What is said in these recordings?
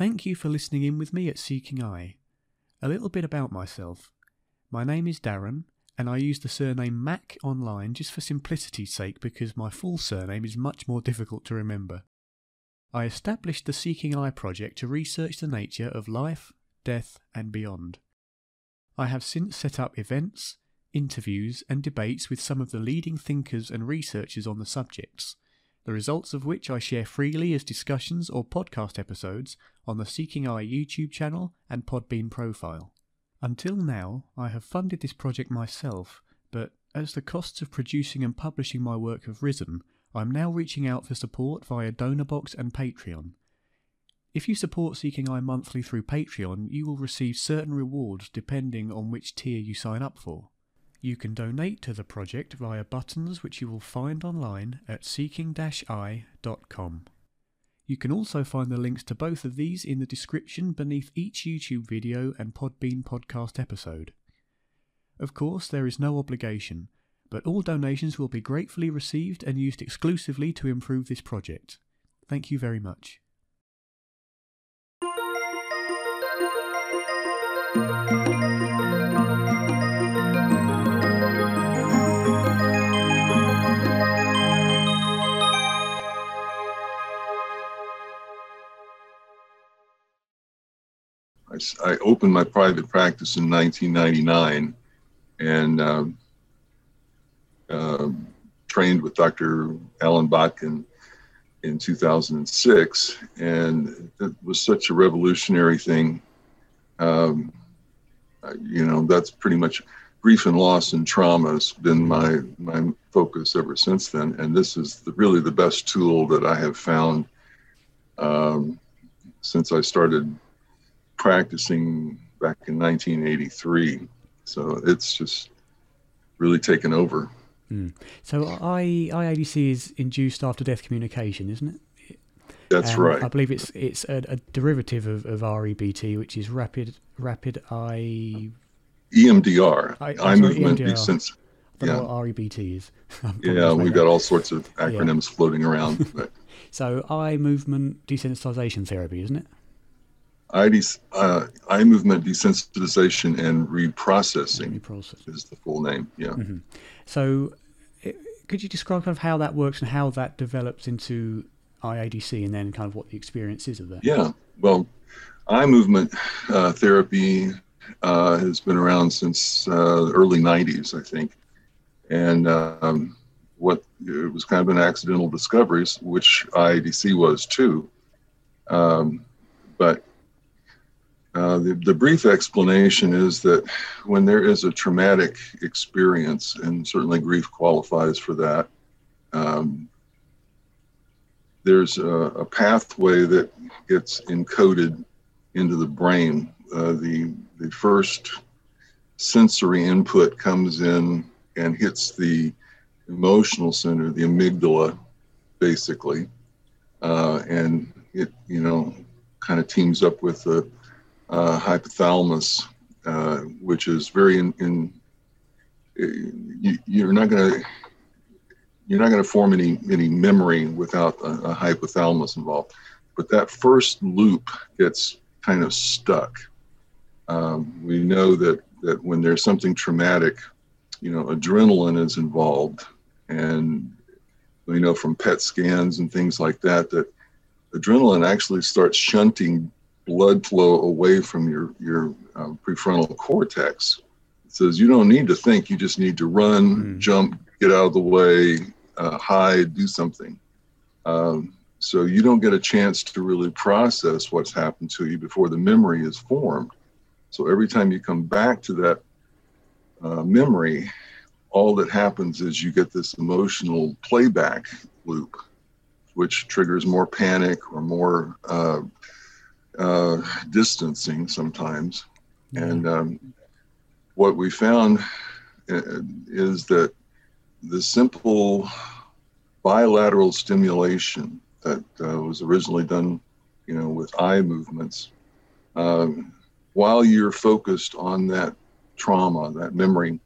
Thank you for listening in with me at Seeking I. A little bit about myself. My name is Darren, and I use the surname Mac online just for simplicity's sake because my full surname is much more difficult to remember. I established the Seeking I project to research the nature of life, death, and beyond. I have since set up events, interviews, and debates with some of the leading thinkers and researchers on the subjects, the results of which I share freely as discussions or podcast episodes on the Seeking I YouTube channel and Podbean profile. Until now, I have funded this project myself, but as the costs of producing and publishing my work have risen, I'm now reaching out for support via DonorBox and Patreon. If you support Seeking Eye monthly through Patreon, you will receive certain rewards depending on which tier you sign up for. You can donate to the project via buttons which you will find online at seeking-i.com. You can also find the links to both of these in the description beneath each YouTube video and Podbean podcast episode. Of course, there is no obligation, but all donations will be gratefully received and used exclusively to improve this project. Thank you very much. I, I opened my private practice in 1999 and uh, trained with Dr. Allan Botkin in 2006. And it was such a revolutionary thing. Um, you know, that's pretty much grief and loss and trauma has been my, my focus ever since then. And this is the, really the best tool that I have found um, since I started practicing back in 1983. So it's just really taken over. Mm. So I, IADC is induced after death communication, isn't it? That's um, right. I believe it's it's a, a, derivative of, of REBT, which is rapid rapid eye EMDR, I, eye movement EMDR. I don't Yeah. know what REBT is. Yeah, we've got all sorts of acronyms floating around. So eye movement desensitization therapy, isn't it? ID, uh, eye movement desensitization and reprocessing Reprocess. is the full name. Yeah. Mm-hmm. So, could you describe kind of how that works and how that develops into IADC, and then kind of what the experience is of that? Yeah. Well, eye movement uh, therapy uh, has been around since uh, the early 90s, I think. And um, what it was kind of an accidental discovery, which IADC was too. Um, but uh, the, the brief explanation is that when there is a traumatic experience, and certainly grief qualifies for that, um, there's a, a pathway that gets encoded into the brain. Uh, the the first sensory input comes in and hits the emotional center, the amygdala, basically, uh, and it you know kind of teams up with the hypothalamus, uh, which is very in. in you, you're not going to you're not going to form any any memory without a, a hypothalamus involved. But that first loop gets kind of stuck. Um, we know that that when there's something traumatic, you know, adrenaline is involved, and we know from PET scans and things like that that adrenaline actually starts shunting blood flow away from your your um, prefrontal cortex. It says you don't need to think; you just need to run, Mm. jump, get out of the way, uh, hide, do something. Um, so you don't get a chance to really process what's happened to you before the memory is formed. So every time you come back to that uh, memory, all that happens is you get this emotional playback loop, which triggers more panic or more uh, distancing sometimes. And um, what we found uh, is that the simple bilateral stimulation that uh, was originally done, you know, with eye movements, um, while you're focused on that trauma, that memory,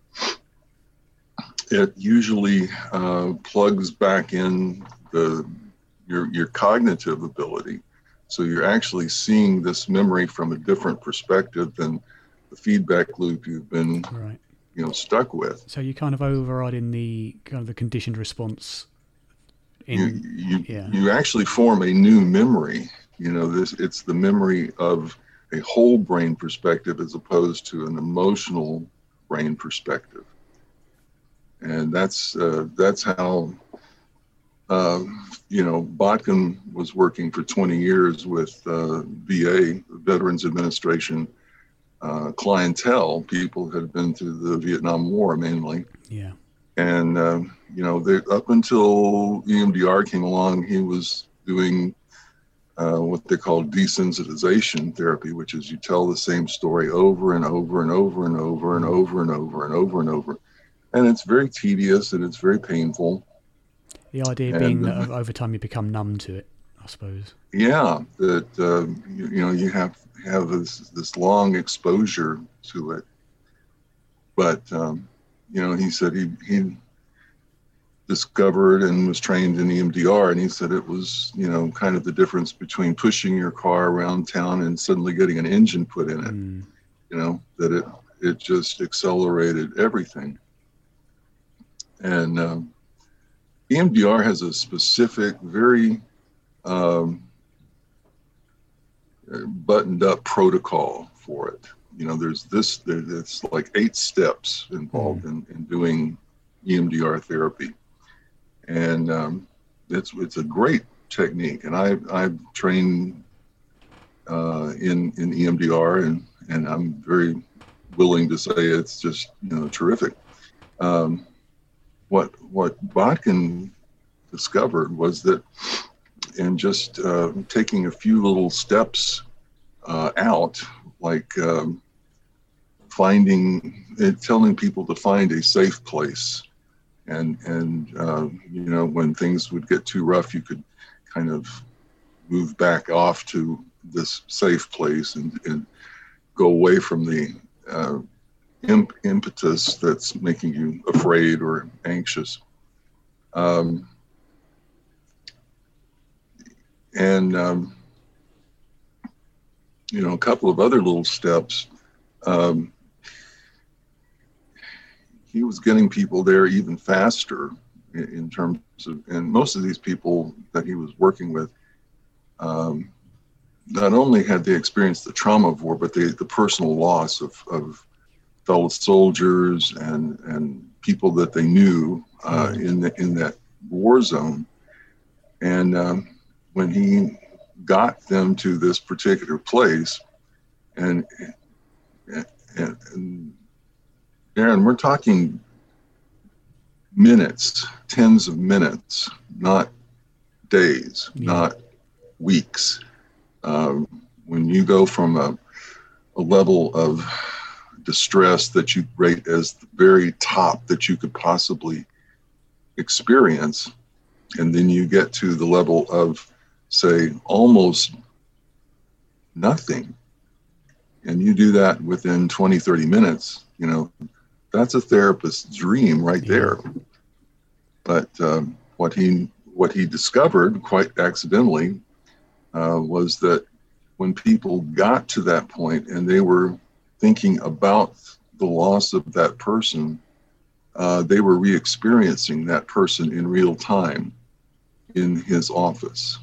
it usually uh, plugs back in the your your cognitive ability So you're actually seeing this memory from a different perspective than the feedback loop you've been, right. you know, stuck with. So you kind of overriding the kind of the conditioned response. In, you you, yeah. you actually form a new memory. You know, this it's the memory of a whole brain perspective as opposed to an emotional brain perspective. And that's uh, that's how uh, you know Botkin was working for 20 years with uh, VA, Veterans Administration uh, clientele. People had been through the Vietnam War mainly. Yeah. And uh, you know, they, up until EMDR came along, he was doing uh, what they call desensitization therapy, which is you tell the same story over and over and over and over and over and over and over and over. And it's very tedious and it's very painful. The idea being that over time you become numb to it, I suppose. Yeah, that uh, you, you, know you have have this this long exposure to it. But um, you know, he said he he discovered and was trained in EMDR, and he said it was you know kind of the difference between pushing your car around town and suddenly getting an engine put in it. Mm. You know that it it just accelerated everything. And um, EMDR has a specific, very um, buttoned up protocol for it. You know, there's this, there's like eight steps involved mm. in, in doing EMDR therapy and um, it's it's a great technique. And I I've trained uh, in in EMDR, and and I'm very willing to say it's just you know terrific. Um, what what Botkin discovered was that in just uh, taking a few little steps uh, out, like um, finding, telling people to find a safe place. And and uh, you know when things would get too rough, you could kind of move back off to this safe place and, and go away from the uh, imp- impetus that's making you afraid or anxious. Um, and um, you know a couple of other little steps. Um, he was getting people there even faster in, in, terms of, and most of these people that he was working with, um, not only had they experienced the trauma of war, but they, the personal loss of, of fellow soldiers and, and people that they knew uh, mm-hmm. in, the, in that war zone. And um, when he got them to this particular place, and, and, and Darren, we're talking minutes, tens of minutes, not days, yeah. not weeks. Um, when you go from a, a level of distress that you rate as the very top that you could possibly experience, and then you get to the level of, say, almost nothing, and you do that within 20, 30 minutes, you know, that's a therapist's dream right there. But um, what he what he discovered quite accidentally uh, was that when people got to that point and they were thinking about the loss of that person, uh, they were re-experiencing that person in real time in his office.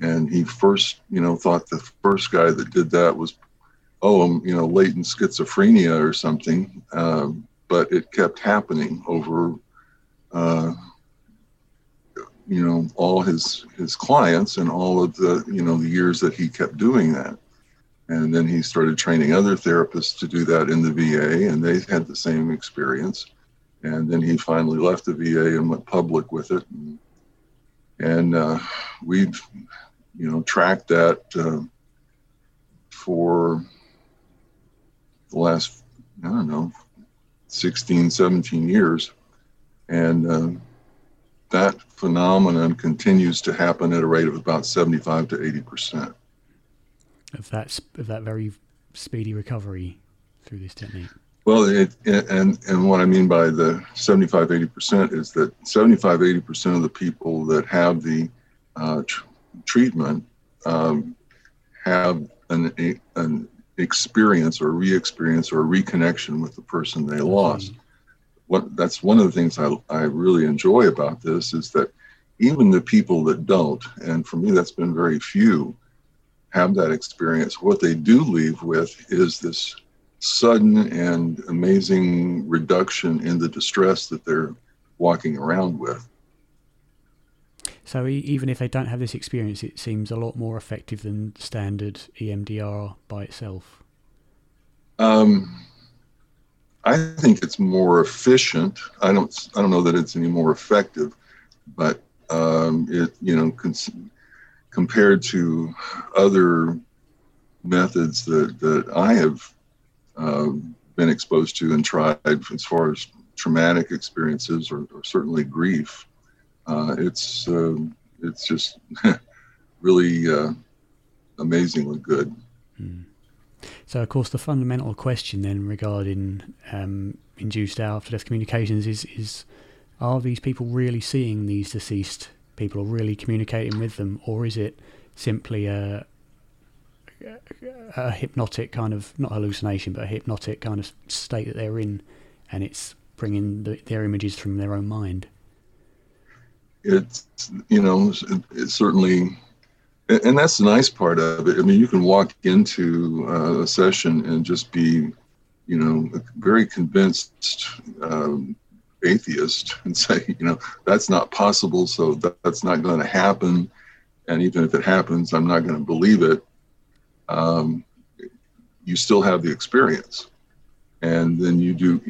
And he first, you know, thought the first guy that did that was oh, I'm, you know, latent schizophrenia or something. Um, but it kept happening over, uh, you know, all his his clients and all of the, you know, the years that he kept doing that. And then he started training other therapists to do that in the VA, and they had the same experience. And then he finally left the VA and went public with it. And, and uh, we've, you know, tracked that uh, for the last, I don't know, 16, 17 years. And uh, that phenomenon continues to happen at a rate of about 75 to 80%. Of that, of that very speedy recovery through this technique? Well, it, and and what I mean by the 75, 80% is that 75, 80% of the people that have the uh, tr- treatment um, have an, a, an experience or re-experience or reconnection with the person they lost. What that's one of the things I, I really enjoy about this is that even the people that don't, and for me that's been very few, have that experience. What they do leave with is this sudden and amazing reduction in the distress that they're walking around with. So even if they don't have this experience, it seems a lot more effective than standard EMDR by itself. Um, I think it's more efficient. I don't. I don't know that it's any more effective, but um, it you know cons- compared to other methods that that I have uh, been exposed to and tried as far as traumatic experiences or, or certainly grief, uh, it's uh, it's just really uh, amazingly good. Mm. So, of course, the fundamental question then regarding um, induced after-death communications is: is are these people really seeing these deceased people, are really communicating with them, or is it simply a a hypnotic kind of not hallucination, but a hypnotic kind of state that they're in, and it's bringing the, their images from their own mind? it's you know it's certainly and that's the nice part of it i mean you can walk into uh, a session and just be you know very convinced um, atheist and say you know that's not possible so that, that's not going to happen. And even if it happens i'm not going to believe it. Um, you still have the experience. And then you do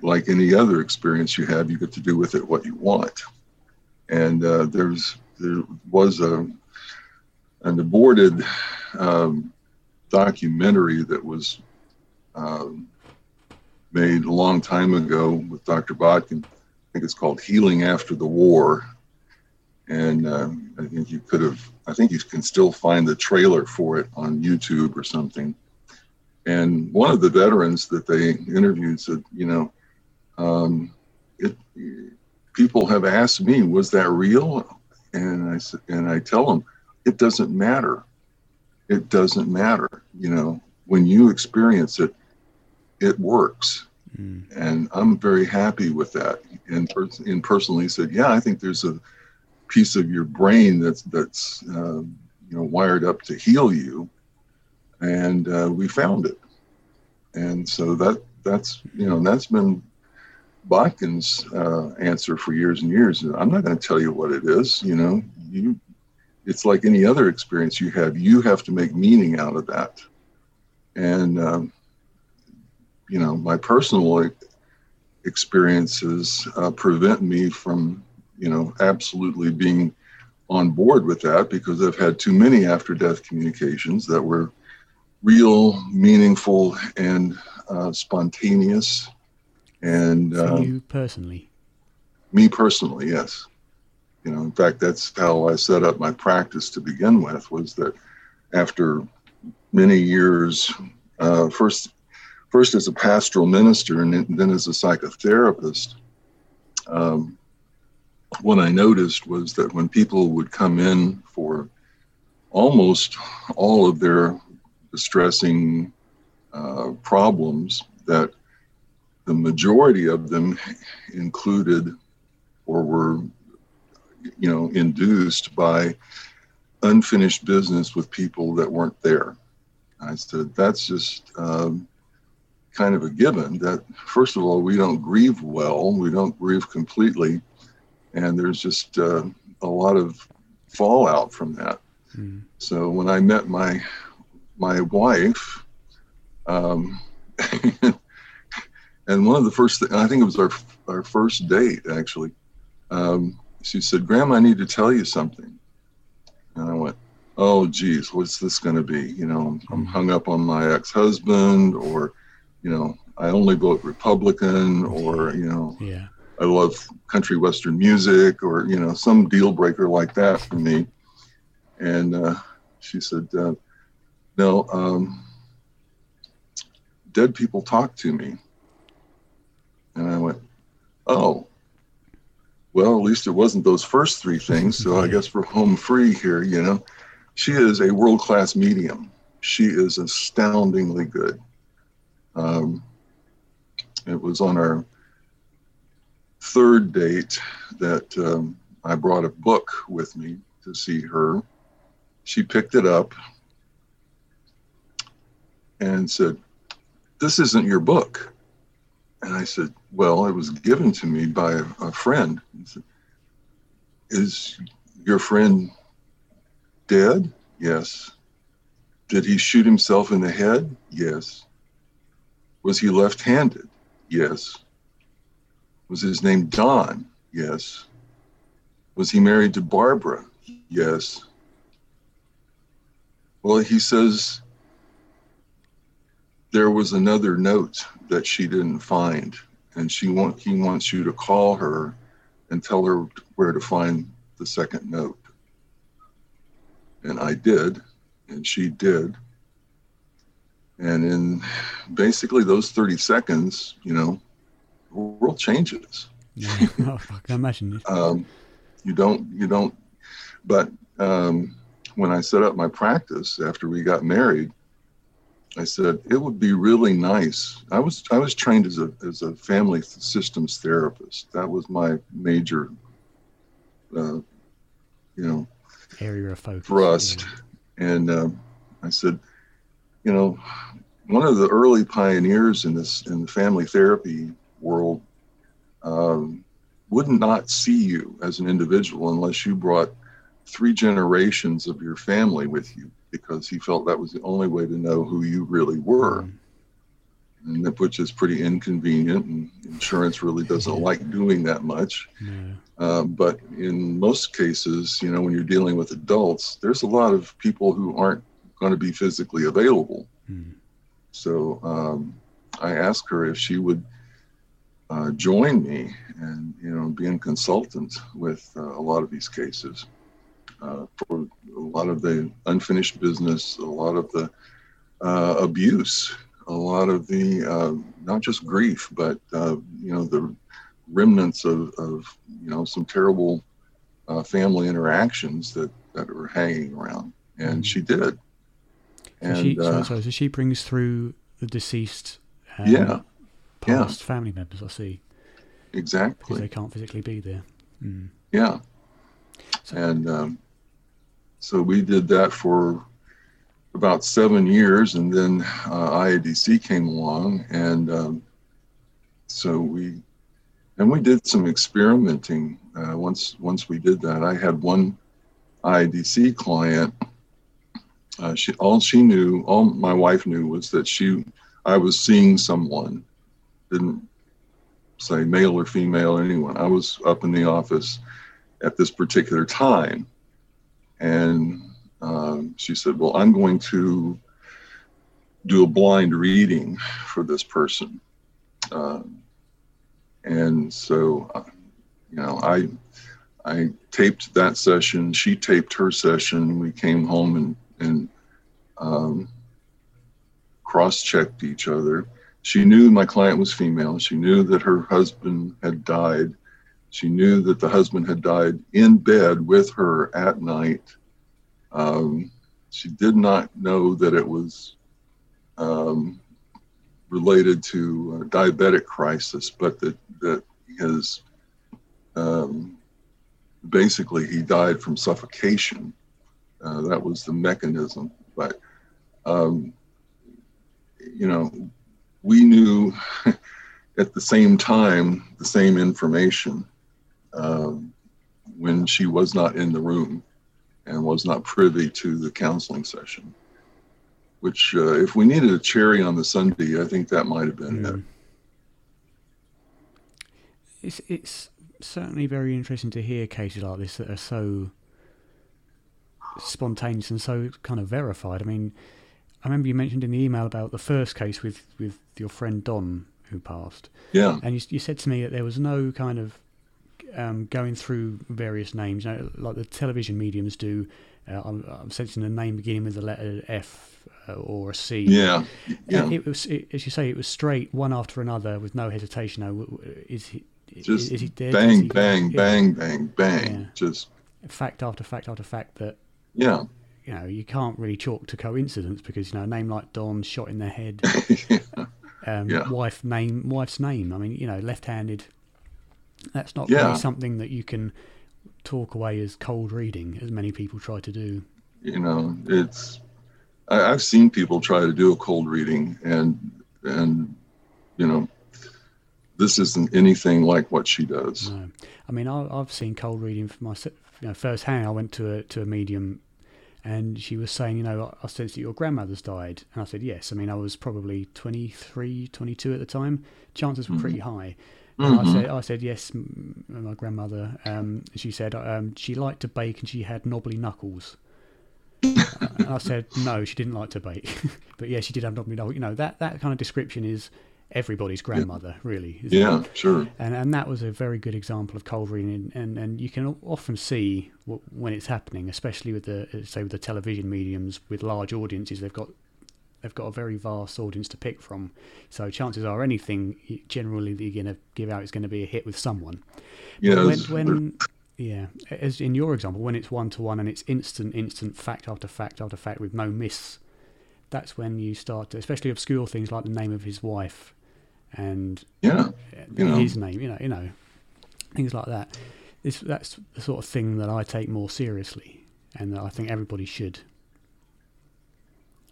like any other experience you have you get to do with it what you want. And uh, there's there was a an aborted um, documentary that was um, made a long time ago with Dr. Botkin. I think it's called Healing After the War. And uh, I think you could have, I think you can still find the trailer for it on YouTube or something. And one of the veterans that they interviewed said, you know, um, it, people have asked me, was that real? And I said, and I tell them, it doesn't matter. It doesn't matter. You know, when you experience it, it works. Mm. And I'm very happy with that. And, pers- and personally said, yeah, I think there's a piece of your brain that's, that's, uh, you know, wired up to heal you. And uh, we found it. And so that, that's, you know, that's been Botkin's uh, answer for years and years. I'm not going to tell you what it is. You know, you. It's like any other experience you have. You have to make meaning out of that. And um, you know, my personal experiences uh, prevent me from, you know, absolutely being on board with that because I've had too many after-death communications that were real, meaningful, and uh, spontaneous and um, you personally, me personally, yes. You know, in fact, that's how I set up my practice to begin with. Was that after many years, uh, first first as a pastoral minister and then as a psychotherapist, um, what I noticed was that when people would come in for almost all of their distressing uh, problems, that the majority of them included or were you know induced by unfinished business with people that weren't there. I said that's just um, kind of a given that first of all we don't grieve well we don't grieve completely and there's just uh, a lot of fallout from that mm. so when i met my my wife um, And one of the first things, I think it was our, our first date actually, um, she said, "Graham, I need to tell you something. And I went, oh, geez, what's this going to be? You know, I'm, I'm hung up on my ex husband, or, you know, I only vote Republican, or, you know, yeah. I love country western music, or, you know, some deal breaker like that for me. And uh, she said, uh, no, um, dead people talk to me. And I went, oh, well, at least it wasn't those first three things. So I guess we're home free here, you know. she is a world class medium. She is astoundingly good. Um, it was on our third date that um, I brought a book with me to see her. She picked it up and said, This isn't your book. And I said, Well, it was given to me by a, a friend. Said, Is your friend dead? Yes. Did he shoot himself in the head? Yes. Was he left handed? Yes. Was his name Don? Yes. Was he married to Barbara? Yes. Well, he says there was another note that she didn't find, and she want he wants you to call her and tell her where to find the second note. And I did, and she did. And in basically those 30 seconds, you know, the world changes. Yeah, oh, I can imagine. Um, you don't, you don't, but um, when I set up my practice after we got married, I said it would be really nice. I was I was trained as a as a family systems therapist. That was my major, uh, you know, area of focus. Thrust, yeah. and uh, I said, you know, one of the early pioneers in this in the family therapy world um, would not see you as an individual unless you brought three generations of your family with you because he felt that was the only way to know who you really were. Mm. And that, which is pretty inconvenient, and insurance really doesn't like doing that much. Yeah. Uh, but in most cases, you know, when you're dealing with adults, there's a lot of people who aren't going to be physically available. Mm. So um, I asked her if she would uh, join me and you know be a consultant with uh, a lot of these cases uh, for a lot of the unfinished business, a lot of the uh, abuse, a lot of the uh, not just grief, but uh, you know the remnants of, of you know some terrible family interactions that that are hanging around, and mm-hmm. she did. And so she, so, so she brings through the deceased. Um, yeah past yeah. family members. I see. Exactly. Because they can't physically be there. Mm. Yeah. So, and um, so we did that for about seven years, and then uh, IADC came along, and um, so we and we did some experimenting. Uh, once once we did that, I had one IADC client. Uh, she all she knew, all my wife knew, was that she I was seeing someone didn't say male or female or anyone. I was up in the office at this particular time. And um, she said, Well, I'm going to do a blind reading for this person. Um, and so, uh, you know, I, I taped that session. She taped her session. We came home and, and um, cross checked each other she knew my client was female. She knew that her husband had died. She knew that the husband had died in bed with her at night. Um, she did not know that it was um, related to diabetic crisis, but that that his um, basically he died from suffocation. Uh, that was the mechanism. But um, you know, we knew at the same time the same information um, when she was not in the room and was not privy to the counseling session. Which, uh, if we needed a cherry on the sundae, I think that might have been mm. it. It's it's certainly very interesting to hear cases like this that are so spontaneous and so kind of verified. I mean, I remember you mentioned in the email about the first case with, with your friend Don who passed. Yeah. And you, you said to me that there was no kind of um, going through various names, you know, like the television mediums do. Uh, I'm, I'm, sensing a name beginning with the letter F uh, or a C. Yeah. yeah. It, it was, it, as you say, it was straight one after another with no hesitation. No, is he? Just is, is he dead? Bang, he, bang, yeah. bang, bang, bang. Yeah. Just fact after fact after fact that. Yeah you know you can't really chalk to coincidence because you know a name like Don shot in the head, um, Yeah. wife name wife's name. I mean, you know, left-handed. That's not Yeah. really something that you can talk away as cold reading, as many people try to do. you know it's I, i've seen people try to do a cold reading and and you know this isn't anything like what she does No, I mean, I, I've seen cold reading for myself, you know, firsthand. I went to a to a medium, and she was saying, you know, I sense that your grandmother's died, and I said yes. I mean, I was probably 23, 22 at the time. Chances were pretty high. And I Mhm. said, I said yes, my grandmother. Um, she said um, she liked to bake and she had knobbly knuckles. and I said no, she didn't like to bake, but yeah, she did have knobbly knuckles. You know that that kind of description is everybody's grandmother, really. isn't it? yeah sure and and that was a very good example of cold reading, and and you can often see w- when it's happening, especially with the uh, say with the television mediums with large audiences, they've got they've got a very vast audience to pick from. So chances are anything generally that you're going to give out is going to be a hit with someone. yeah when when yeah, as in your example, when it's one to one and it's instant, instant fact after fact after fact with no miss, that's when you start to, especially obscure things like the name of his wife and yeah You know. his name, you know, you know, things like that. This that's the sort of thing that I take more seriously, and that I think everybody should.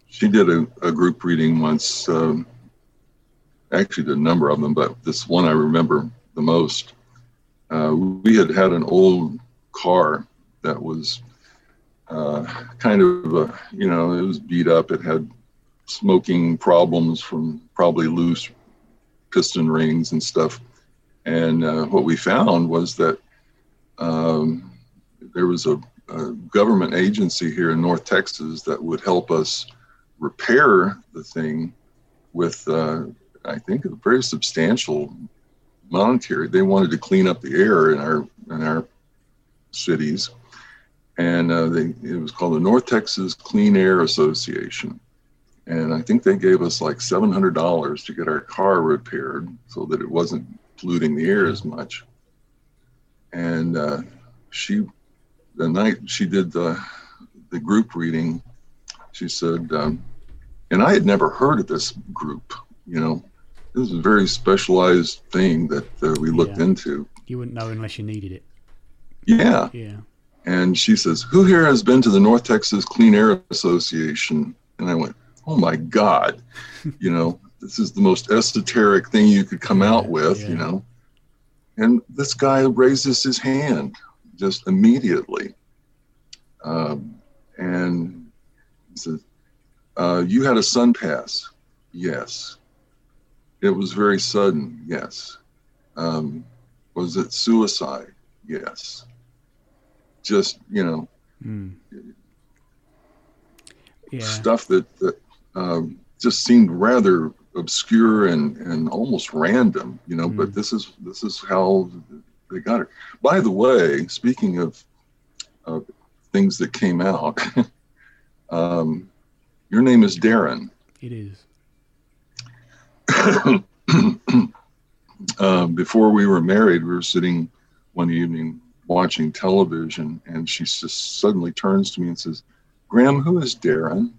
she did a, a group reading once um, actually did a number of them but this one i remember the most uh, we had had an old car that was uh, kind of a, you know it was beat up it had smoking problems from probably loose piston rings and stuff. And uh, what we found was that um, there was a, a government agency here in north texas that would help us repair the thing with uh, I think a very substantial monetary. They wanted to clean up the air in our in our cities, and uh, they it was called the North Texas Clean Air Association, and I think they gave us like seven hundred dollars to get our car repaired so that it wasn't polluting the air as much. And uh, she, the night she did the the group reading, she said, um, and I had never heard of this group. You know, this is a very specialized thing that uh, we looked Yeah. into. You wouldn't know unless you needed it. Yeah. Yeah, And she says, Who here has been to the North Texas Clean Air Association? And I went, Oh my God. you know, this is the most esoteric thing you could come out with, yeah. you know. And this guy raises his hand just immediately. Um, and he says, uh, You had a son pass? Yes. It was very sudden? Yes. Um, was it suicide? Yes just you know mm. yeah, stuff that that um, just seemed rather obscure and and almost random you know but Mm. this is this is how they got it by the way speaking of of things that came out um, your name is darren it is. um, before we were married, we were sitting one evening watching television, and she just suddenly turns to me and says, Graham, who is Darren?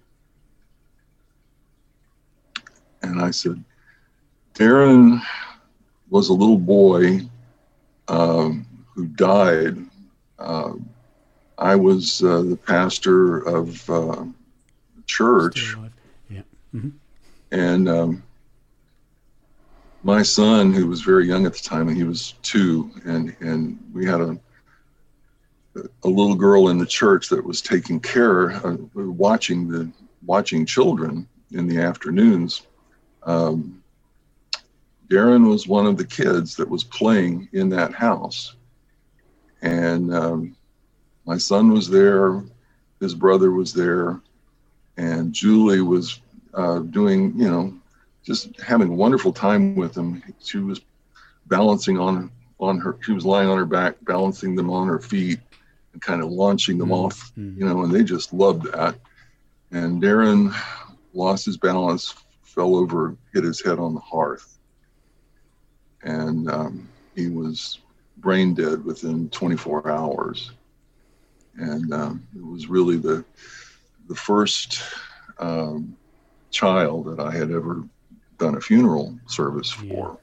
And I said, Darren was a little boy um, who died. Uh, I was uh, the pastor of uh, church Still alive. Yeah. and um, my son, who was very young at the time, and he was two, and and we had a a little girl in the church that was taking care, uh, watching the watching children in the afternoons. Um, Darren was one of the kids that was playing in that house, and um, my son was there, his brother was there, and Julie was uh, doing, you know, just having a wonderful time with him. She was balancing on on her. She was lying on her back, balancing them on her feet, and kind of launching them Mm, off. You know, and they just loved that. And Darren lost his balance, fell over, and hit his head on the hearth, and um, he was brain dead within 24 hours. And um, it was really the the first um, child that I had ever done a funeral service for.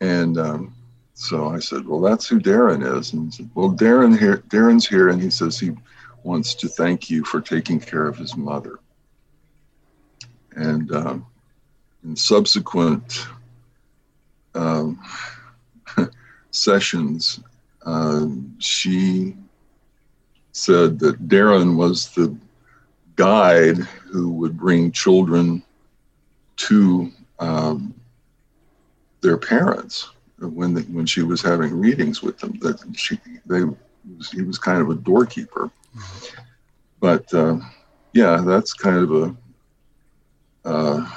Yeah. And um, so I said, "Well, that's who Darren is." And said, "Well, Darren here, Darren's here, and he says he wants to thank you for taking care of his mother." And um, in subsequent um, sessions, uh, she said that Darren was the guide who would bring children to um, their parents when the, when she was having readings with them. That she they he was kind of a doorkeeper, but uh, yeah, that's kind of a uh,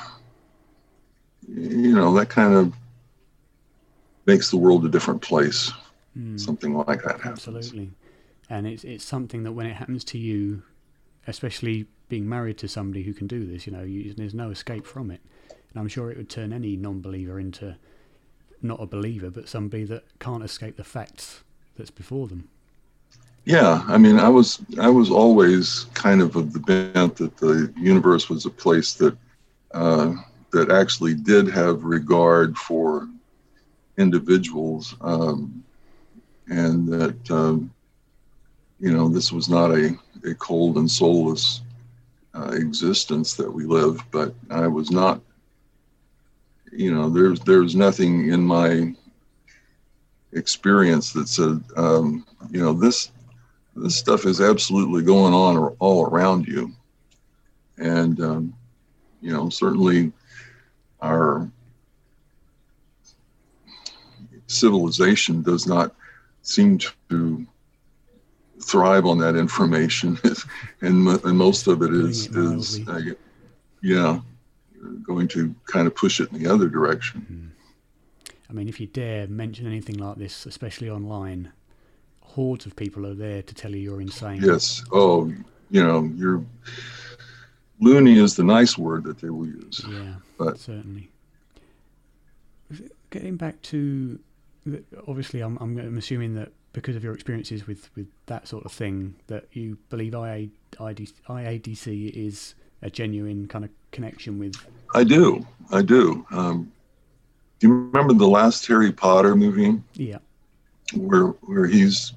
you know that kind of makes the world a different place. Mm. Something like that happens. Absolutely, and it's it's something that when it happens to you, especially being married to somebody who can do this, you know, you, there's no escape from it. And I'm sure it would turn any non-believer into not a believer, but somebody that can't escape the facts that's before them. Yeah, I mean, I was I was always kind of of the bent that the universe was a place that uh, that actually did have regard for individuals, um, and that um, you know this was not a, a cold and soulless uh, existence that we live. But I was not, you know, there's there's nothing in my experience that said, um, you know, this this stuff is absolutely going on all around you, and um, you know, certainly our civilization does not seem to thrive on that information, and, and most of it is is uh, yeah, going to kind of push it in the other direction. Mm-hmm. I mean, if you dare mention anything like this, especially online, hordes of people are there to tell you you're insane. Yes. Oh, you know, you're loony is the nice word that they will use. Yeah, but certainly. Getting back to, obviously, I'm, I'm assuming that because of your experiences with, with that sort of thing, that you believe IA, IADC is a genuine kind of connection with. I do. I do. Um, do you remember the last Harry Potter movie? Yeah. Where where he's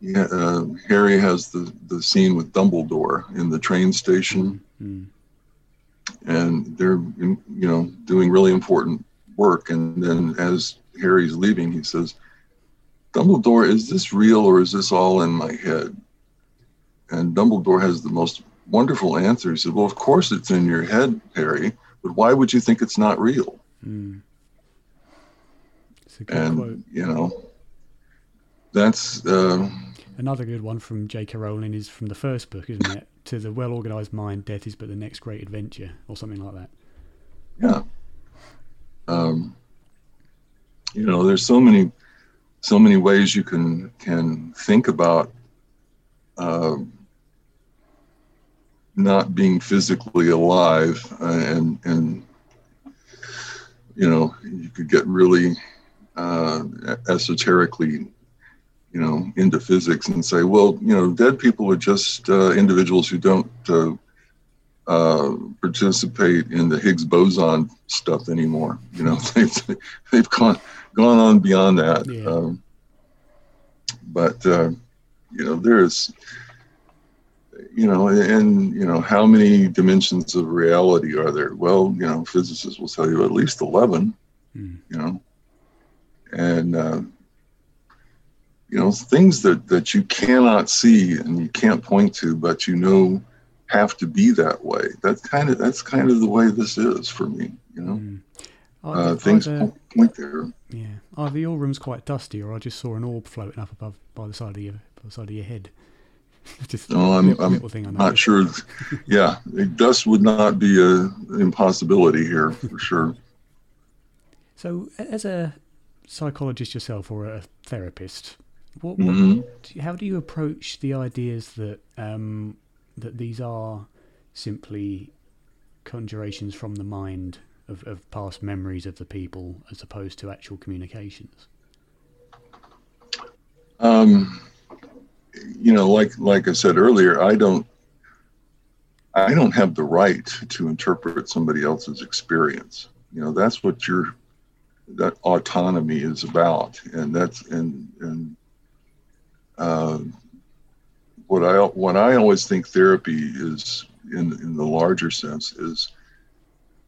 yeah, uh, Harry has the, the scene with Dumbledore in the train station, mm-hmm. and they're you know doing really important work. And then as Harry's leaving, he says, "Dumbledore, is this real or is this all in my head?" And Dumbledore has the most wonderful answer. He said, "Well, of course it's in your head, Harry, but why would you think it's not real?" Mm. and quote. you know, that's. Uh, Another good one from J.K. Rowling is from the first book, isn't it? To the well organized mind, death is but the next great adventure, or something like that. Yeah. Um, you know, there's so many, so many ways you can can think about uh, not being physically alive, uh, and and you know, you could get really uh, esoterically you know, into physics and say, well, you know, dead people are just uh, individuals who don't uh, uh, participate in the Higgs boson stuff anymore. You know, they've, they've gone gone on beyond that. Yeah. Um, but uh, you know, there's you know, and you know, how many dimensions of reality are there? Well, you know, physicists will tell you at least eleven. Mm. You know, and uh, you know things that that you cannot see and you can't point to but you know have to be that way that's kind of that's kind of the way this is for me you know mm. uh, things the, point there yeah either your room's quite dusty or i just saw an orb floating up above by the side of your by the side of your head just no, I'm, little, I'm little not sure. yeah, dust would not be a impossibility here for sure. So, as a psychologist yourself or a therapist, what, what mm-hmm. how do you approach the ideas that um, that these are simply conjurations from the mind of, of past memories of the people as opposed to actual communications? Um, you know, like like I said earlier, I don't I don't have the right to interpret somebody else's experience. You know, that's what your that autonomy is about, and that's and and uh, what I what I always think therapy is in in the larger sense is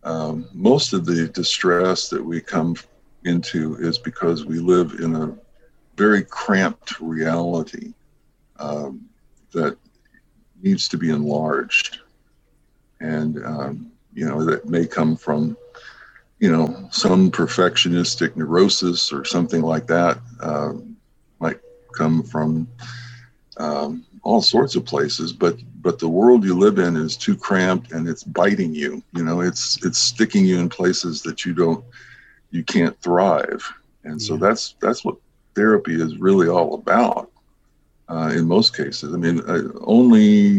um, most of the distress that we come into is because we live in a very cramped reality um, that needs to be enlarged. And, um, you know, that may come from, you know, some perfectionistic neurosis or something like that. Uh, come from um, all sorts of places, but but the world you live in is too cramped and it's biting you. You know, it's it's sticking you in places that you don't you can't thrive. And so that's that's what therapy is really all about. Uh, in most cases, I mean, uh, only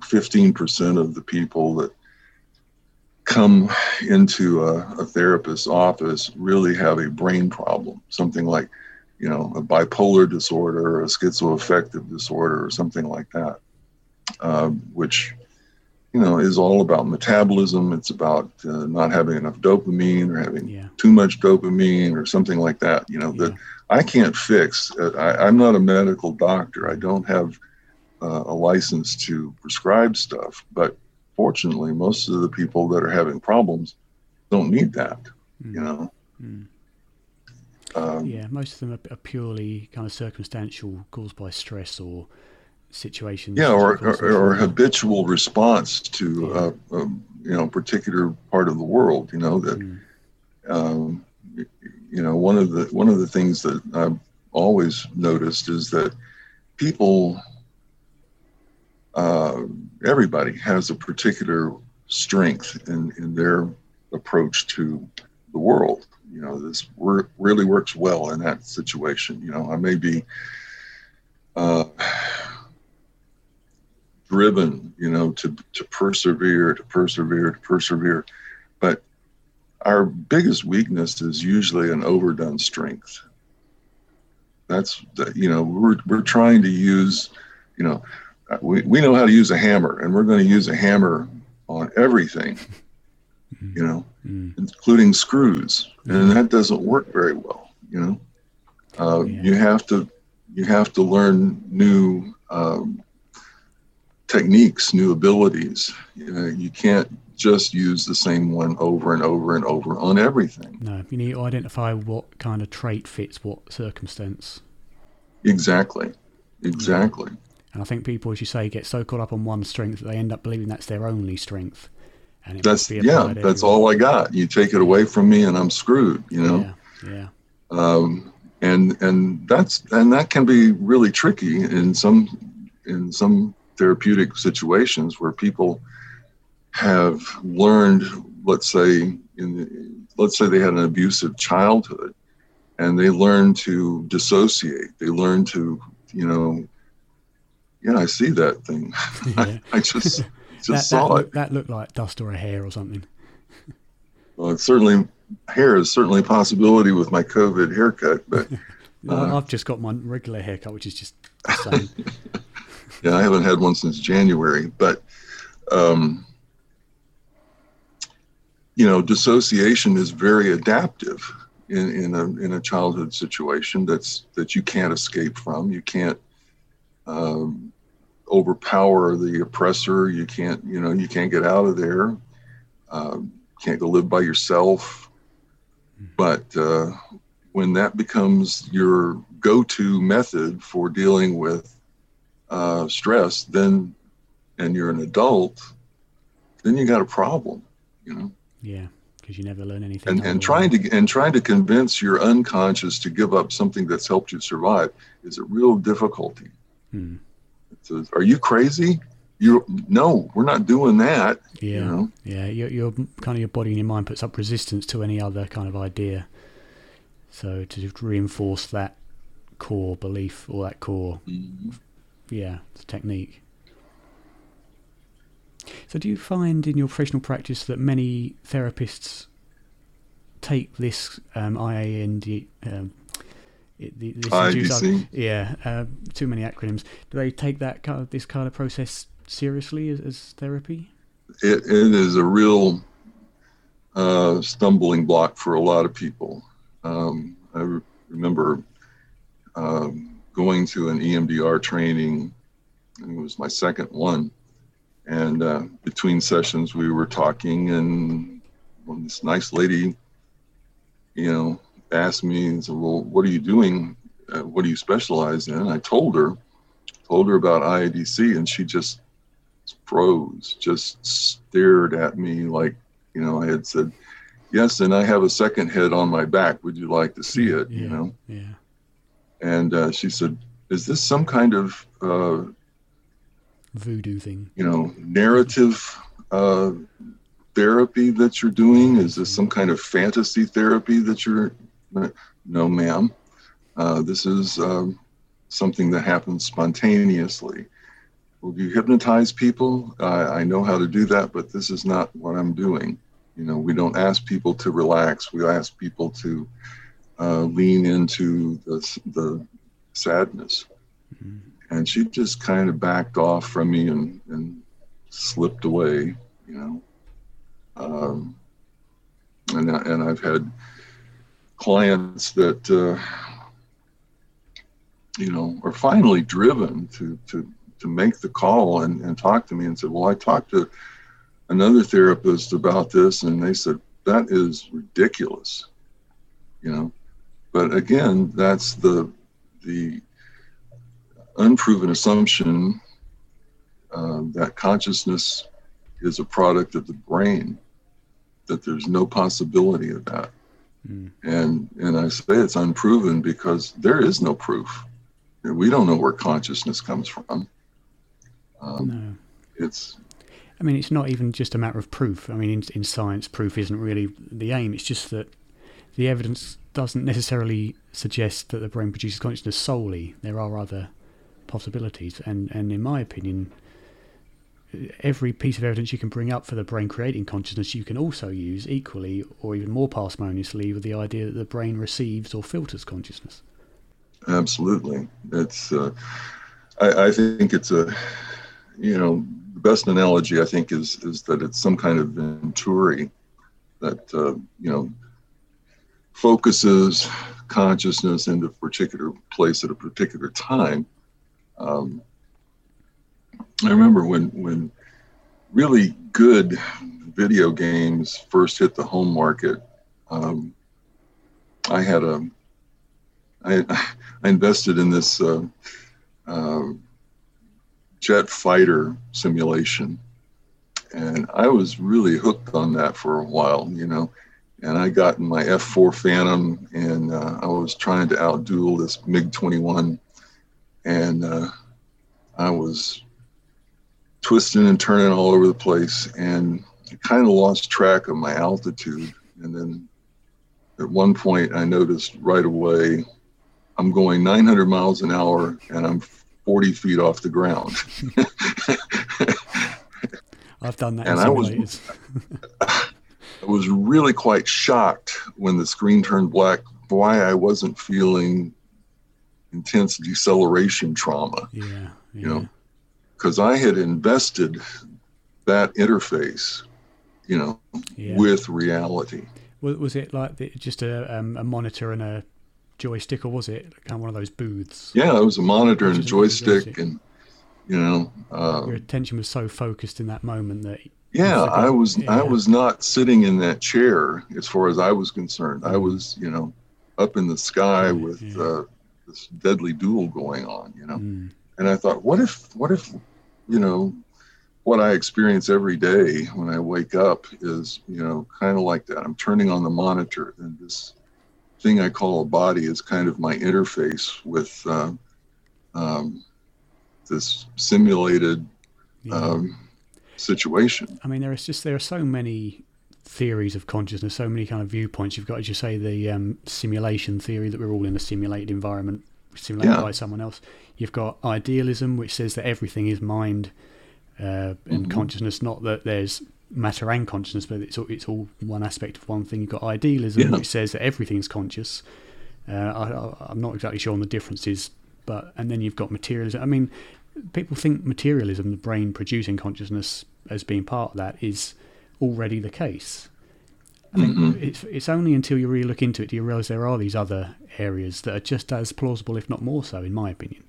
15% of the people that come into a, a therapist's office really have a brain problem, something like, you know, a bipolar disorder or a schizoaffective disorder or something like that, uh, which you know, is all about metabolism. It's about uh, not having enough dopamine or having yeah. too much dopamine or something like that. You know, yeah. that I can't fix. Uh, I, am not a medical doctor. I don't have uh, a license to prescribe stuff. But fortunately, most of the people that are having problems don't need that. Mm. You know. Mm. Um, yeah, most of them are, are purely kind of circumstantial, caused by stress or situations. Yeah, or, or, or habitual response to yeah. uh, um, you know particular part of the world. You know that. Mm. Um, you know, one of the one of the things that I've always noticed is that people, uh, everybody has a particular strength in in their approach to the world. You know, this really works well in that situation. You know, I may be. Uh, driven, you know, to to persevere, to persevere, to persevere. But our biggest weakness is usually an overdone strength. That's the, you know we're we're trying to use, you know, we we know how to use a hammer, and we're going to use a hammer on everything, you know, mm. including screws, and that doesn't work very well. You know, uh, yeah. you have to you have to learn new um, techniques, new abilities. You, know, you can't just use the same one over and over and over on everything. No, you need to identify what kind of trait fits what circumstance. Exactly. Exactly. And I think people, as you say, get so caught up on one strength that they end up believing that's their only strength. That's yeah, that's all I got. You take it away from me, and I'm screwed. You know. Yeah. yeah. Um, and and that's and that can be really tricky in some in some therapeutic situations where people have learned, let's say, in the, let's say they had an abusive childhood, and they learn to dissociate. They learn to, you know, yeah, I see that thing. Yeah. I, I, just just that, saw that it. that looked like dust or a hair or something. Well, it's certainly hair is certainly a possibility with my COVID haircut, but uh, I've just got my regular haircut, which is just the same. Yeah, I haven't had one since January, but um, you know, dissociation is very adaptive in, in a in a childhood situation that's that you can't escape from. You can't um, overpower the oppressor. You can't you know you can't get out of there. Um, can't go live by yourself. But uh, when that becomes your go-to method for dealing with uh, stress, then and you're an adult, then you got a problem, you know. Yeah, because you never learn anything. And, and trying to and trying to convince your unconscious to give up something that's helped you survive is a real difficulty. Hmm. Says, Are you crazy? You no, we're not doing that. Yeah, you know? yeah. Your, your kind of your body and your mind puts up resistance to any other kind of idea. So to reinforce that core belief or that core mm-hmm yeah, the technique. So, do you find in your professional practice that many therapists take this um, IAND, um, It, the, this IDC. yeah, uh, too many acronyms. Do they take that kind of, this kind of process seriously as, as therapy? It, it is a real uh, stumbling block for a lot of people. Um, I re- remember um, going to an EMDR training, and it was my second one. And uh, between sessions, we were talking, and when this nice lady, you know, asked me, and said, "Well, what are you doing? Uh, what do you specialize in?" I told her, told her about IADC, and she just froze, just stared at me like, you know, I had said, "Yes," and I have a second head on my back. Would you like to see it? Yeah, You know, Yeah. and uh, she said, "Is this some kind of uh, Voodoo thing. you know, narrative uh, therapy that you're doing? Is this some kind of fantasy therapy that you're? No, ma'am. Uh, this is um, something that happens spontaneously. Will you hypnotize people? I I know how to do that, but this is not what I'm doing. You know, we don't ask people to relax. We ask people to uh, lean into the, the sadness Mhm. and she just kind of backed off from me and, and slipped away, you know. Um, and I- and I've had clients that uh, you know are finally driven to to to make the call and, and talk to me and said, well, I talked to another therapist about this, and they said that is ridiculous, you know. But again, that's the the unproven assumption uh, that consciousness is a product of the brain, that there's no possibility of that. Mm. And and I say it's unproven because there is no proof. We don't know where consciousness comes from. Um, No. It's I mean, it's not even just a matter of proof. I mean, in, in science, proof isn't really the aim. It's just that the evidence doesn't necessarily suggest that the brain produces consciousness solely. There are other possibilities, and and in my opinion, every piece of evidence you can bring up for the brain creating consciousness, you can also use equally or even more parsimoniously with the idea that the brain receives or filters consciousness. absolutely. It's. Uh, I, I think it's a. You know, the best analogy I think is is that it's some kind of venturi that uh, you know focuses consciousness into a particular place at a particular time. Um, I remember when when really good video games first hit the home market. Um, I had a I, I invested in this uh, uh, jet fighter simulation, and I was really hooked on that for a while, you know. And I got in my F4 Phantom, and uh, I was trying to outduel this MiG 21, and uh, I was twisting and turning all over the place, and I kind of lost track of my altitude. And then at one point, I noticed right away I'm going 900 miles an hour, and I'm 40 feet off the ground. I've done that And I was- I was really quite shocked when the screen turned black why I wasn't feeling intense deceleration trauma yeah, yeah. you know, because I had invested that interface, you know, yeah. with reality. Was, it like the, just a, um, a monitor and a joystick, or was it kind of one of those booths? Yeah, it was a monitor and a joystick, and you know, uh, Your attention was so focused in that moment that yeah, I was yeah. I was not sitting in that chair as far as I was concerned. I was, you know, up in the sky with yeah. uh, this deadly duel going on, you know. mm, And I thought, what if, what if, you know, what I experience every day when I wake up is, you know, kind of like that. I'm turning on the monitor, and this thing I call a body is kind of my interface with uh, um, this simulated yeah. um, situation. I mean, there is just there are so many theories of consciousness, so many kind of viewpoints. You've got, as you say, the um, simulation theory that we're all in a simulated environment, simulated Yeah. by someone else. You've got idealism, which says that everything is mind uh, and Mhm. consciousness, not that there's matter and consciousness, but it's all, it's all one aspect of one thing. You've got idealism, Yeah. which says that everything's conscious. Uh, I, I'm not exactly sure on the differences, but and then you've got materialism. I mean, people think materialism, the brain producing consciousness, as being part of that, is already the case. I think Mhm. it's it's only until you really look into it do you realise there are these other areas that are just as plausible, if not more so, in my opinion.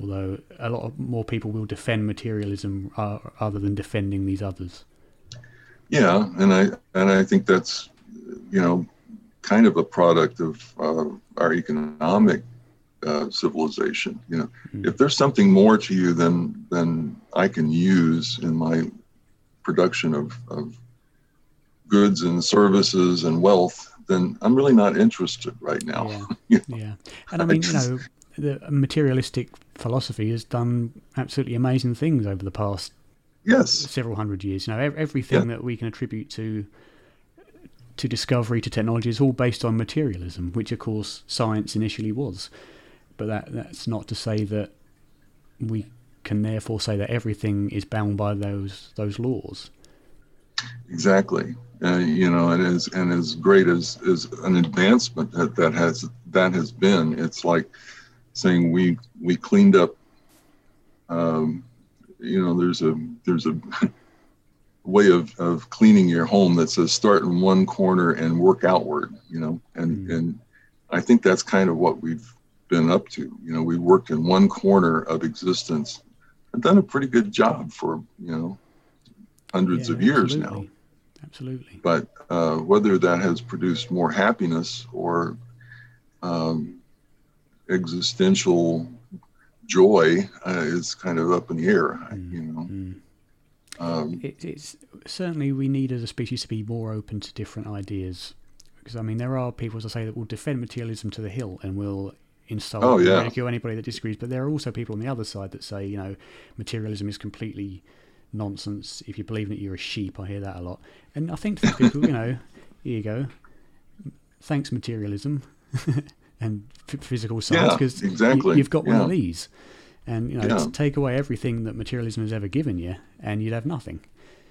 Although a lot of more people will defend materialism uh, other than defending these others. Yeah, and I and I think that's you know kind of a product of uh, our economic uh, civilization. You know, Mm. if there's something more to you than than I can use in my production of, of goods and services and wealth, then I'm really not interested right now. Yeah, Yeah. yeah. And I mean, you know, the materialistic philosophy has done absolutely amazing things over the past Yes, several hundred years. You know, ev- everything that we can attribute to to discovery to technology is all based on materialism, which of course science initially was. But that that's not to say that we can therefore say that everything is bound by those those laws. Exactly. Uh, you know, and as and as great as as an advancement that, that has that has been, it's like saying we we cleaned up. Um, you know, there's a there's a way of, of cleaning your home that says start in one corner and work outward. You know, and Mm. and I think that's kind of what we've been up to. You know, we worked in one corner of existence and done a pretty good job for you know hundreds Yeah, of years now absolutely. Absolutely. but uh, whether that has produced more happiness or um, existential joy uh, is kind of up in the air. Mm, You know, Mm. um, It, it's certainly we need as a species to be more open to different ideas because I mean there are people as I say that will defend materialism to the hill and will insult Oh, yeah. ridicule anybody that disagrees but there are also people on the other side that say you know materialism is completely nonsense. If you believe in it you're a sheep I hear that a lot. And I think to people you know here you go. Thanks materialism and f- physical science Yeah, because exactly. you've got one of these. And you know Yeah. take away everything that materialism has ever given you and you'd have nothing.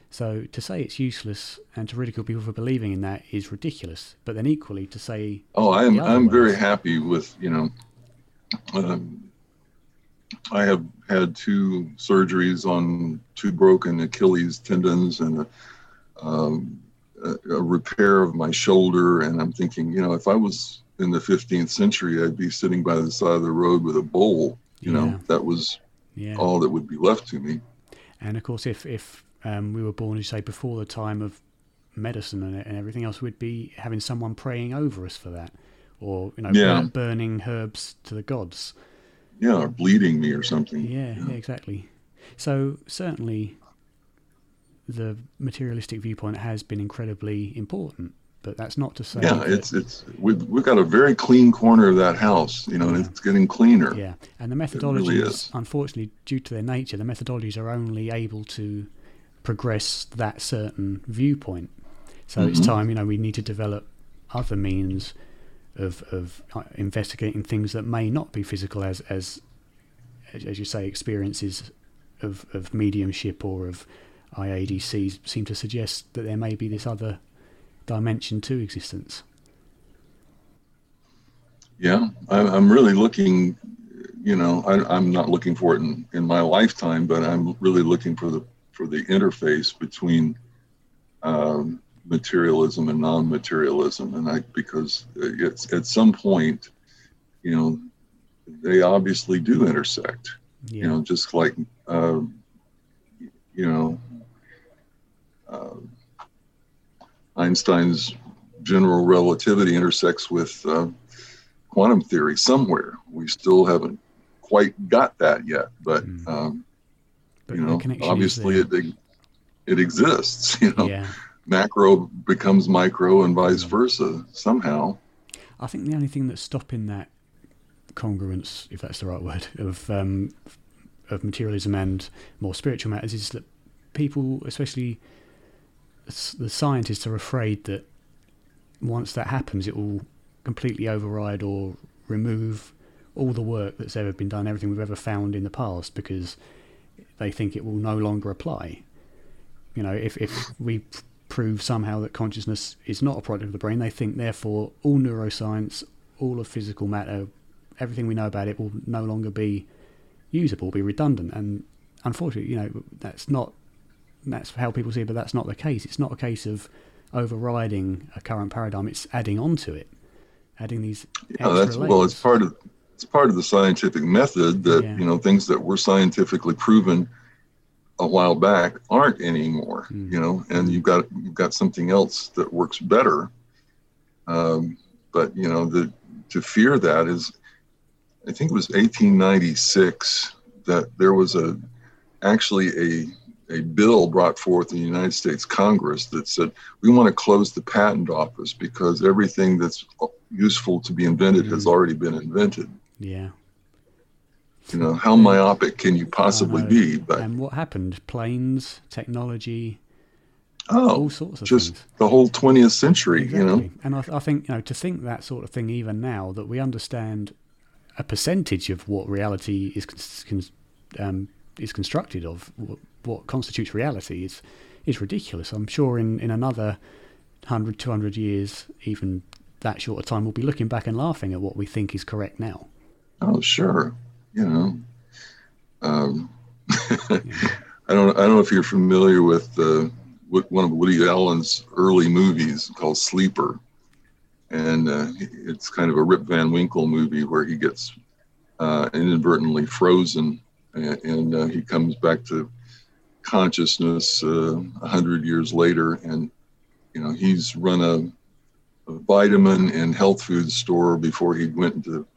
So to say it's useless and to ridicule people for believing in that is ridiculous. But then equally to say oh, I'm I'm very happy with you know. Um, I have had two surgeries on two broken Achilles tendons and a, um, a, a repair of my shoulder, and I'm thinking, you know, if I was in the 15th century, I'd be sitting by the side of the road with a bowl. You know, that was yeah all that would be left to me. and of course if if um, we were born as you say before the time of medicine and, and everything else we'd be having someone praying over us for that or you know Yeah. burning herbs to the gods Yeah, or bleeding me or something. Yeah, yeah, exactly. So certainly, the materialistic viewpoint has been incredibly important, but that's not to say. Yeah, that- it's it's we've we've got a very clean corner of that house, you know, and it's getting cleaner. yeah, and the methodologies, is. unfortunately, due to their nature, the methodologies are only able to progress that certain viewpoint. So it's Mhm. time, you know, we need to develop other means of of investigating things that may not be physical, as as as you say, experiences of of mediumship or of IADCs seem to suggest that there may be this other dimension to existence. Yeah, I'm, really looking, you know, I, I'm not looking for it in, in my lifetime, but I'm really looking for the for the interface between um, materialism and non-materialism, and I because it's at some point, you know, they obviously do intersect. Yeah, You know, just like, uh, you know, uh, Einstein's general relativity intersects with uh, quantum theory somewhere. We still haven't quite got that yet, but Mm. um, but you know, obviously it it exists. You know, yeah. Macro becomes micro and vice versa somehow. I think the only thing that's stopping that congruence, if that's the right word, of um, of materialism and more spiritual matters is that people, especially the scientists, are afraid that once that happens, it will completely override or remove all the work that's ever been done, everything we've ever found in the past, because they think it will no longer apply. You know, if if we prove somehow that consciousness is not a product of the brain, they think therefore all neuroscience, all of physical matter, everything we know about it, will no longer be usable, be redundant. And unfortunately, you know, that's not that's how people see it, but that's not the case. It's not a case of overriding a current paradigm; it's adding on to it, adding these. Yeah, that's layers. well, it's part of it's part of the scientific method that Yeah. you know things that were scientifically proven a while back aren't anymore. Mm. You know, and you've got you've got something else that works better. Um, but you know, the to fear that is, I think it was 1896 that there was a actually a a bill brought forth in the United States Congress that said we want to close the patent office because everything that's useful to be invented has Mm. already been invented. Yeah. You know, how myopic can you possibly know. be? But And what happened? Planes, technology, oh, all sorts of just things. the whole 20th century, you know. And I, I think you know to think that sort of thing even now that we understand a percentage of what reality is um, is constructed of, what, what constitutes reality is is ridiculous. I'm sure in, in another 100, 200 years, even that short a time, we'll be looking back and laughing at what we think is correct now. Oh, sure. You know, um, I don't. I don't know if you're familiar with uh, one of Woody Allen's early movies called Sleeper, and uh, it's kind of a Rip Van Winkle movie where he gets uh, inadvertently frozen, and, and uh, he comes back to consciousness uh, a hundred years later, and you know he's run a, a vitamin and health food store before he went into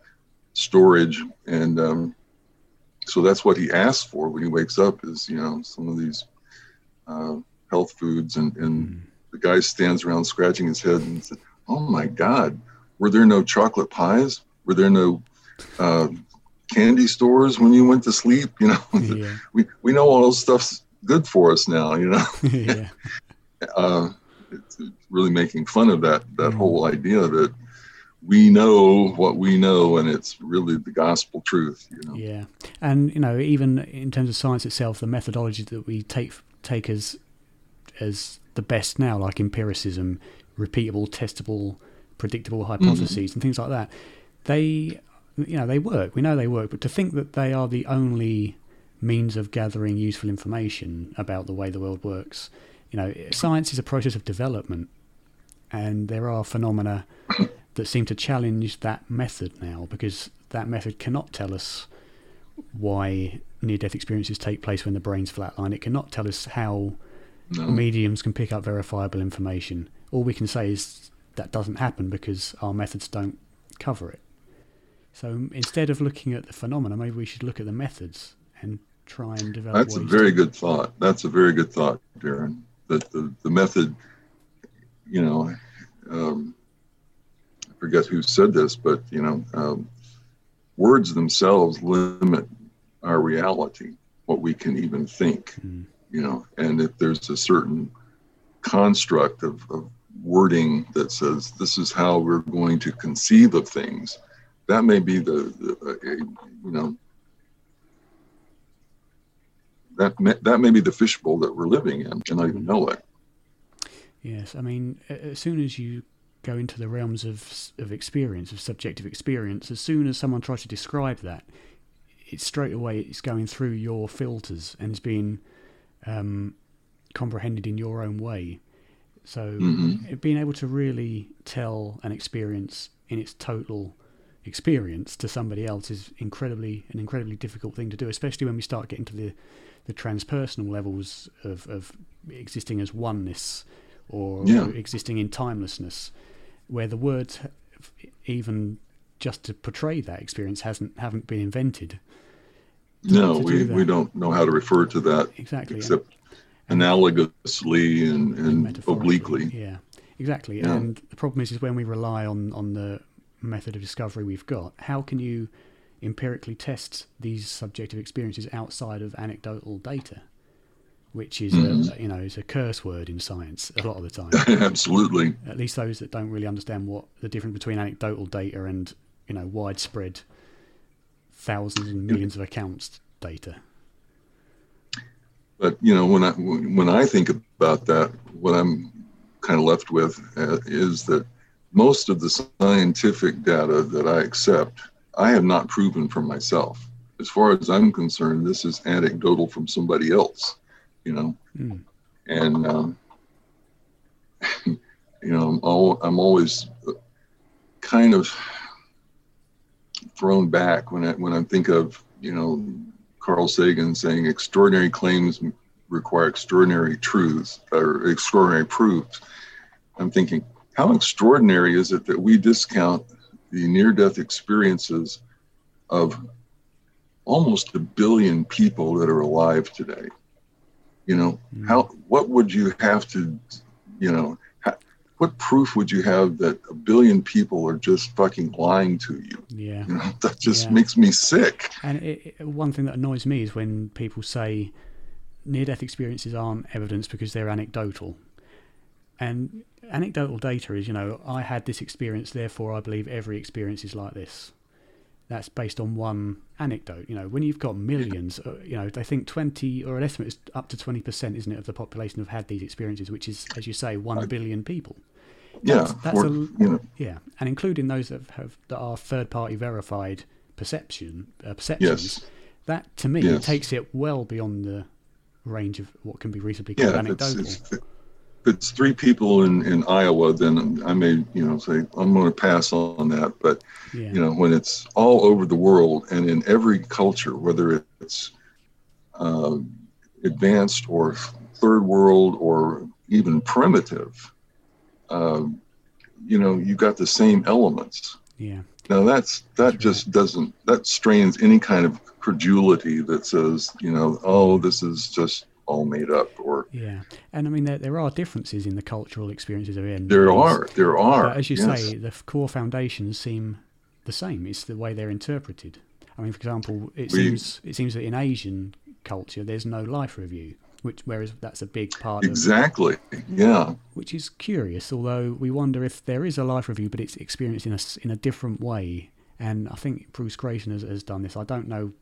storage. And um, so that's what he asks for when he wakes up is you know some of these uh, health foods. And, and the guy stands around scratching his head and said oh my god were there no chocolate pies? Were there no uh, candy stores when you went to sleep? You know yeah, we, we know all those stuff's good for us now you know? Yeah, uh, it's, it's really making fun of that that Mhm. whole idea that we know what we know and it's really the gospel truth you know yeah. And you know, even in terms of science itself, the methodology that we take take as as the best now, like empiricism, repeatable, testable, predictable mm-hmm. hypotheses, and things like that, they you know they work. We know they work, but to think that they are the only means of gathering useful information about the way the world works, you know, science is a process of development, and there are phenomena that seem to challenge that method now because that method cannot tell us why near-death experiences take place when the brain's flatline. It cannot tell us how no. mediums can pick up verifiable information. All we can say is that doesn't happen because our methods don't cover it. So instead of looking at the phenomena, maybe we should look at the methods and try and develop. that's a very good thought that's a very good thought darren that the, the method you know um, forget who said this but you know um, words themselves limit our reality what we can even think Mm. you know and if there's a certain construct of, of wording that says this is how we're going to conceive of things that may be the, the uh, you know that may, that may be the fishbowl that we're living in and not even know it Yes, I mean, as soon as you go into the realms of of experience, of subjective experience, as soon as someone tries to describe that, it's straight away it's going through your filters and it's being um, comprehended in your own way. So Mhm. being able to really tell an experience in its total experience to somebody else is incredibly an incredibly difficult thing to do, especially when we start getting to the the transpersonal levels of, of existing as oneness or Yeah. existing in timelessness, where the words even just to portray that experience hasn't haven't been invented. no to we, do we don't know how to refer to that Exactly. except analogously and, and metaphorically. obliquely Yeah, exactly. Yeah. And the problem is, is when we rely on on the method of discovery we've got, how can you empirically test these subjective experiences outside of anecdotal data, which is Mhm. a you know is a curse word in science a lot of the time. absolutely At least those that don't really understand what the difference between anecdotal data and you know widespread thousands and millions of accounts data. but you know when i when i think about that what i'm kind of left with uh, is that most of the scientific data that I accept, I have not proven for myself. As far as I'm concerned, this is anecdotal from somebody else, you know. Mm. And um, you know, I'm, all, I'm always kind of thrown back when I when I think of you know Carl Sagan saying extraordinary claims require extraordinary truths or extraordinary proofs. I'm thinking, how extraordinary is it that we discount the near-death experiences of almost a billion people that are alive today? You know, mm-hmm. how what would you have to, you know, what proof would you have that a billion people are just fucking lying to you? Yeah. You know, that just yeah. makes me sick. And it, it, one thing that annoys me is when people say near death experiences aren't evidence because they're anecdotal. And anecdotal data is, you know, I had this experience, therefore I believe every experience is like this. That's based on one anecdote. You know, when you've got millions, uh, you know, they think 20 or an estimate is up to 20%, isn't it, of the population have had these experiences, which is, as you say, one billion people. Yeah, that's for, a, you know. yeah, and including those that have that are third party verified perception uh, perceptions. Yes. That to me yes. takes it well beyond the range of what can be reasonably called yeah, anecdotal. It's, if it's three people in, in Iowa, then I may, you know, say I'm going to pass on that. But yeah. you know, when it's all over the world and in every culture, whether it's uh, advanced or third world or even primitive, uh, you know, you got the same elements. Yeah. Now that's that that's just right. doesn't that strains any kind of credulity that says, you know, oh, this is just all made up or yeah. And i mean there, there are differences in the cultural experiences of in there are there are but as you yes. say the core foundations seem the same. It's the way they're interpreted. I mean for example it we, seems it seems that in asian culture there's no life review which whereas that's a big part exactly. Of, yeah. Which is curious although we wonder if there is a life review but it's experienced in a, in a different way. And i think bruce greyson has, has done this. I don't know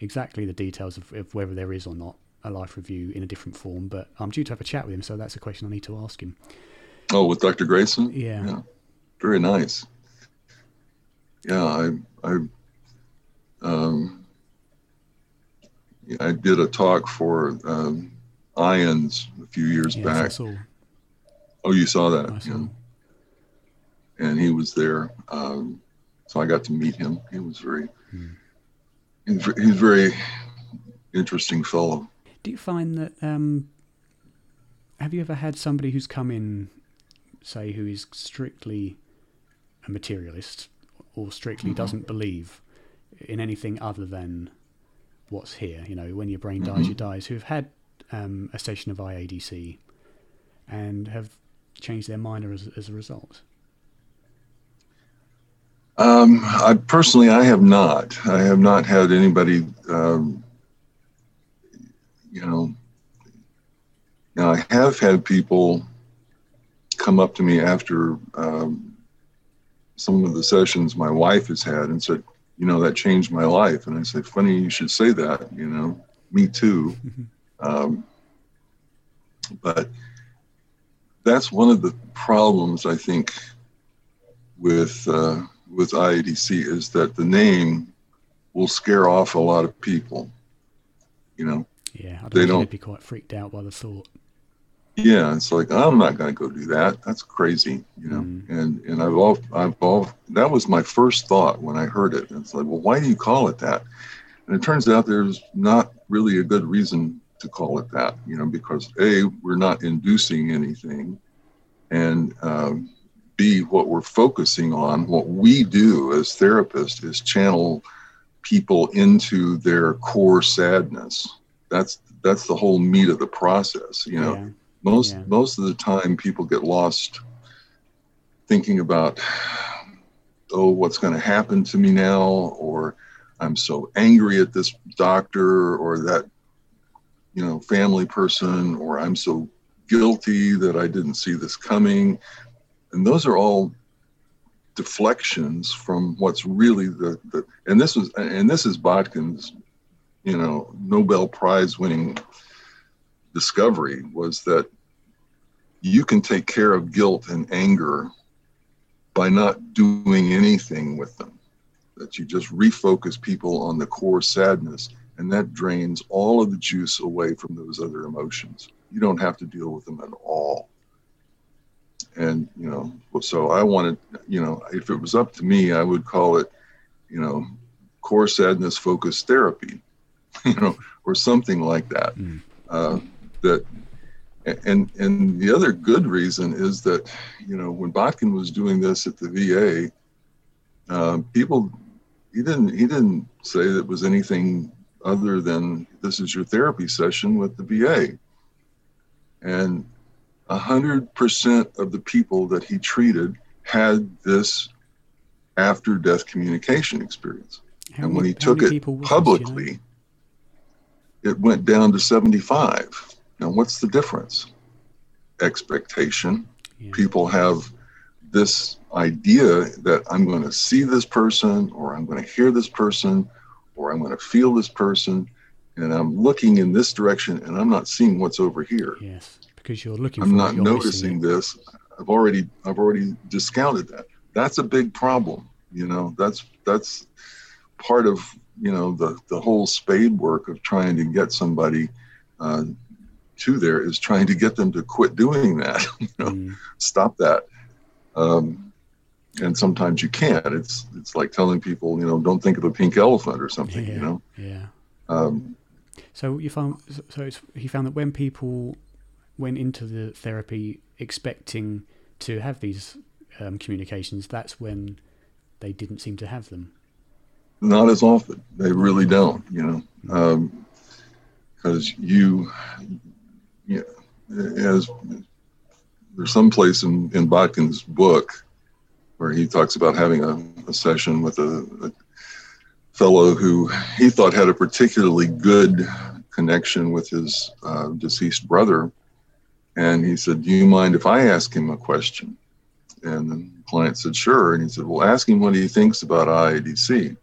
exactly the details of, of whether there is or not a life review in a different form but i'm due to have a chat with him so that's a question i need to ask him oh with dr Greyson? yeah, yeah. very nice yeah i i um I did a talk for um, IANDS a few years yes, back. Oh, you saw that? Saw. Yeah. And he was there, um, so I got to meet him. He was very, hmm. he's, he's very interesting fellow. Do you find that? Um, have you ever had somebody who's come in, say, who is strictly a materialist or strictly mm-hmm. doesn't believe in anything other than what's here. You know, when your brain dies, mm-hmm. you dies. Who've had um, a session of IADC and have changed their mind as, as a result. Um, I personally, I have not. I have not had anybody, um, you know. Now I have had people come up to me after um, some of the sessions my wife has had and said, you know, that changed my life. And I said, funny you should say that, you know, me too. Um, but that's one of the problems I think with uh, with IADC is that the name will scare off a lot of people. You know, yeah, I they don't they'd be quite freaked out by the thought. Yeah it's like i'm not going to go do that. That's crazy you know? Mm. and and i've all i've all that was my first thought when i heard it. It's like well why do you call it that? And it turns out there's not really a good reason to call it that you know because a we're not inducing anything and um, b what we're focusing on what we do as therapists is channel people into their core sadness that's that's the whole meat of the process you know? Yeah. Most yeah. most of the time people get lost thinking about oh what's going to happen to me now or i'm so angry at this doctor or that you know family person or i'm so guilty that i didn't see this coming. And those are all deflections from what's really the, the and this was and this is botkin's you know nobel prize winning discovery was that you can take care of guilt and anger by not doing anything with them. That you just refocus people on the core sadness, and that drains all of the juice away from those other emotions. You don't have to deal with them at all. And, you know, so I wanted, you know, if it was up to me, I would call it, you know, core sadness focused therapy, you know, or something like that. Mm. Uh, that and and the other good reason is that you know when Botkin was doing this at the VA, uh, people he didn't he didn't say that it was anything other than this is your therapy session with the VA, and a hundred percent of the people that he treated had this after death communication experience, how and when he took it publicly, you know? It went down to seventy five now, what's the difference? Expectation. Yeah. People have this idea that I'm going to see this person, or I'm going to hear this person, or I'm going to feel this person, and I'm looking in this direction, and I'm not seeing what's over here. Yes, because you're looking. I'm not noticing this. I've already I've already discounted that. That's a big problem. You know, that's that's part of you know the the whole spade work of trying to get somebody uh, to there is trying to get them to quit doing that. you know, mm. stop that. Um, and sometimes you can't. It's it's like telling people, you know, don't think of a pink elephant or something. Yeah, you know. Yeah. Um, so you found so he found that when people went into the therapy expecting to have these um, communications, that's when they didn't seem to have them. Not as often. They really don't. You know, because um, you yeah, as there's some place in, in Botkin's book where he talks about having a, a session with a, a, fellow who he thought had a particularly good connection with his uh, deceased brother. And he said, Do you mind if I ask him a question? And the client said, Sure. And he said, Well, ask him what he thinks about IADC.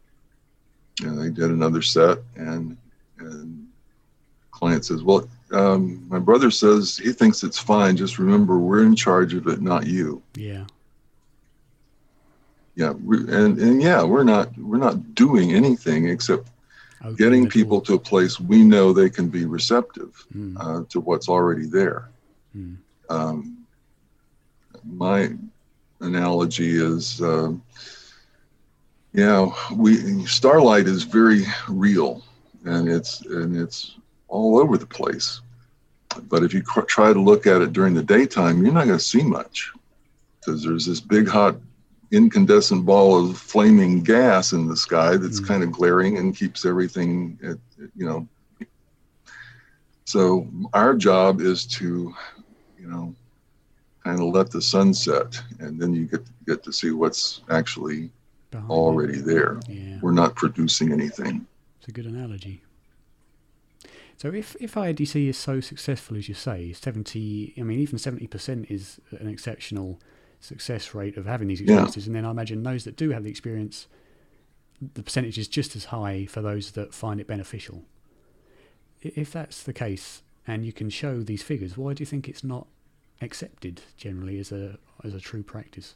And they did another set, and, and client says, Well, um, my brother says he thinks it's fine. Just remember, we're in charge of it, not you. Yeah. Yeah, we, and and yeah, we're not we're not doing anything except okay, getting people to a place we know they can be receptive mm. uh, to what's already there. Mm. Um, my analogy is, uh, yeah, we starlight is very real, and it's and it's all over the place. But if you cr- try to look at it during the daytime, you're not going to see much because there's this big hot incandescent ball of flaming gas in the sky that's mm-hmm. kind of glaring and keeps everything at, you know so our job is to you know kind of let the sun set and then you get get to see what's actually Behind already there yeah. we're not producing anything it's a good analogy so if, if IADC is so successful as you say, 70, I mean, even 70% is an exceptional success rate of having these experiences. Yeah. And then I imagine those that do have the experience, the percentage is just as high for those that find it beneficial. If that's the case, and you can show these figures, why do you think it's not accepted generally as a as a true practice?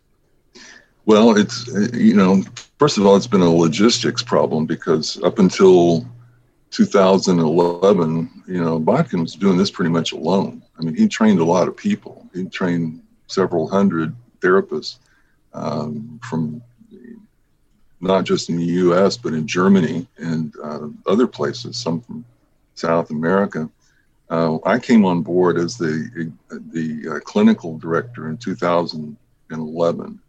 Well, it's you know, first of all, it's been a logistics problem because up until 2011, you know, Botkin was doing this pretty much alone. I mean, he trained a lot of people. He trained several hundred therapists um, from not just in the U.S. but in Germany and uh, other places, some from South America. Uh, I came on board as the the uh, clinical director in 2011,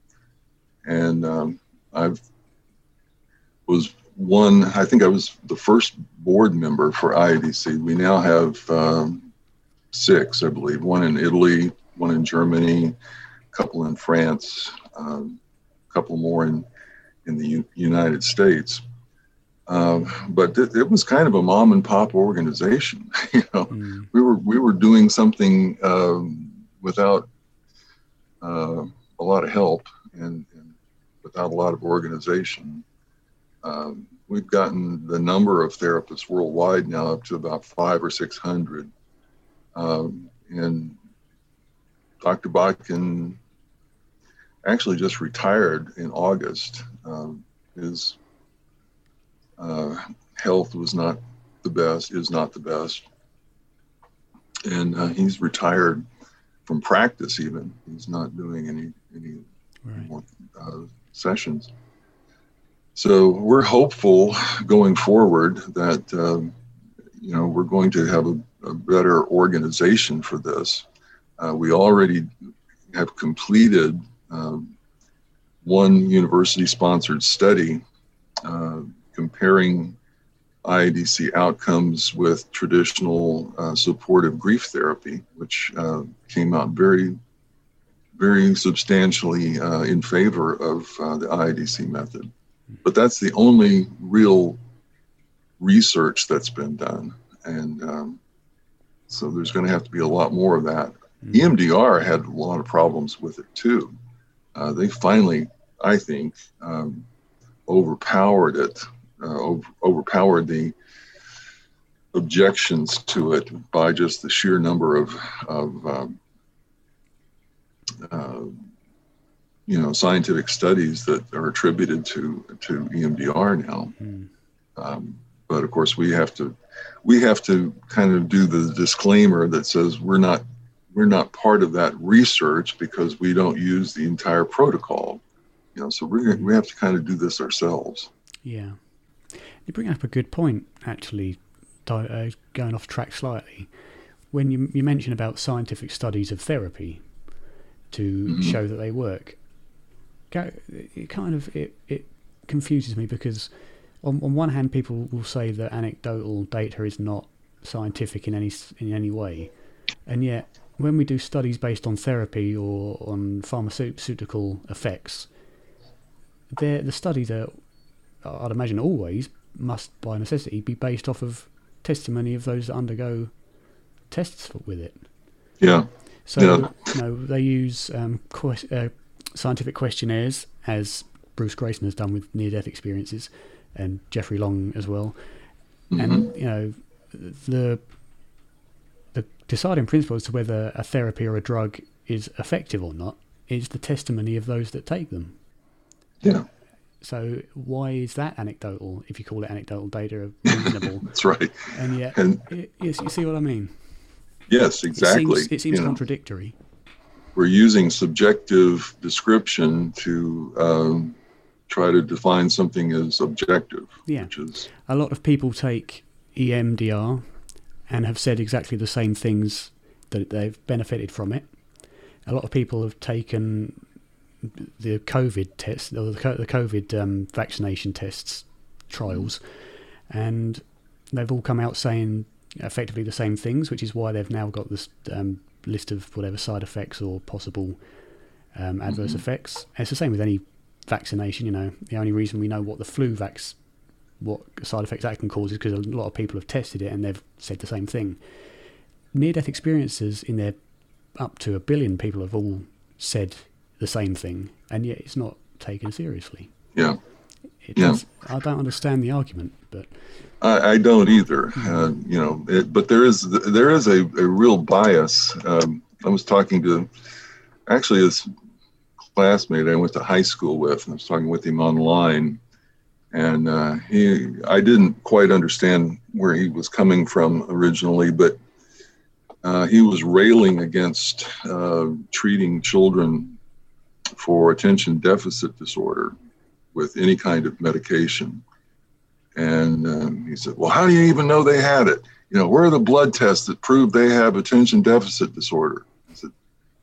and um, I've was one, I think I was the first board member for IADC. We now have um, six, I believe, one in Italy, one in Germany, a couple in France, um, a couple more in, in the U- United States. Uh, but th- it was kind of a mom and pop organization. you know, mm. we were we were doing something um, without uh, a lot of help and, without a lot of organization. Um, we've gotten the number of therapists worldwide now up to about five or six hundred. Um, and Dr. Botkin actually just retired in August. Um, his uh, health was not the best, is not the best. And uh, he's retired from practice, even. He's not doing any, any right. more uh, sessions. So we're hopeful going forward that, um, you know, we're going to have a, a better organization for this. Uh, we already have completed um, one university sponsored study uh, comparing IADC outcomes with traditional uh, supportive grief therapy, which uh, came out very, very substantially uh, in favor of uh, the IADC method. But that's the only real research that's been done. And um, so there's going to have to be a lot more of that. Mm-hmm. EMDR had a lot of problems with it too. Uh, they finally, I think, um, overpowered it uh, over, overpowered the objections to it by just the sheer number of, of um, uh, you know scientific studies that are attributed to to EMDR now. Mm. Um, but of course, we have to we have to kind of do the disclaimer that says we're not we're not part of that research because we don't use the entire protocol. You know, so we we have to kind of do this ourselves. Yeah. You bring up a good point, actually, uh, going off track slightly. When you, you mention about scientific studies of therapy to mm-hmm. show that they work, it kind of it, it confuses me because on, on one hand, people will say that anecdotal data is not scientific in any in any way, and yet when we do studies based on therapy or on pharmaceutical effects, the studies are, I'd imagine, always must by necessity be based off of testimony of those that undergo tests with it. Yeah. So yeah. you know they use um, uh, scientific questionnaires, as Bruce Greyson has done with near-death experiences, and Jeffrey Long as well. Mm-hmm. And you know the the deciding principle as to whether a therapy or a drug is effective or not is the testimony of those that take them. Yeah. So why is that anecdotal? If you call it anecdotal data, reasonable? That's right. And yet, and, yes, you see what I mean. Yes, exactly. It seems, it seems contradictory. Know, we're using subjective description to um, try to define something as objective. Yeah. Which is a lot of people take EMDR and have said exactly the same things that they've benefited from it. A lot of people have taken the COVID test, or the COVID um, vaccination tests trials, and they've all come out saying effectively the same things, which is why they've now got this um, list of whatever side effects or possible um, adverse mm-hmm. effects. And it's the same with any vaccination. You know, the only reason we know what the flu vax, what side effects that can cause, is because a lot of people have tested it and they've said the same thing. Near-death experiences in their up to a billion people have all said the same thing, and yet it's not taken seriously. Yeah. It yeah. Does, I don't understand the argument, but I, I don't either. Uh, you know, it, but there is there is a, a real bias. Um, I was talking to actually this classmate I went to high school with. I was talking with him online, and uh, he I didn't quite understand where he was coming from originally, but uh, he was railing against uh, treating children for attention deficit disorder with any kind of medication. And um, he said, Well, how do you even know they had it? You know, where are the blood tests that prove they have attention deficit disorder? I said,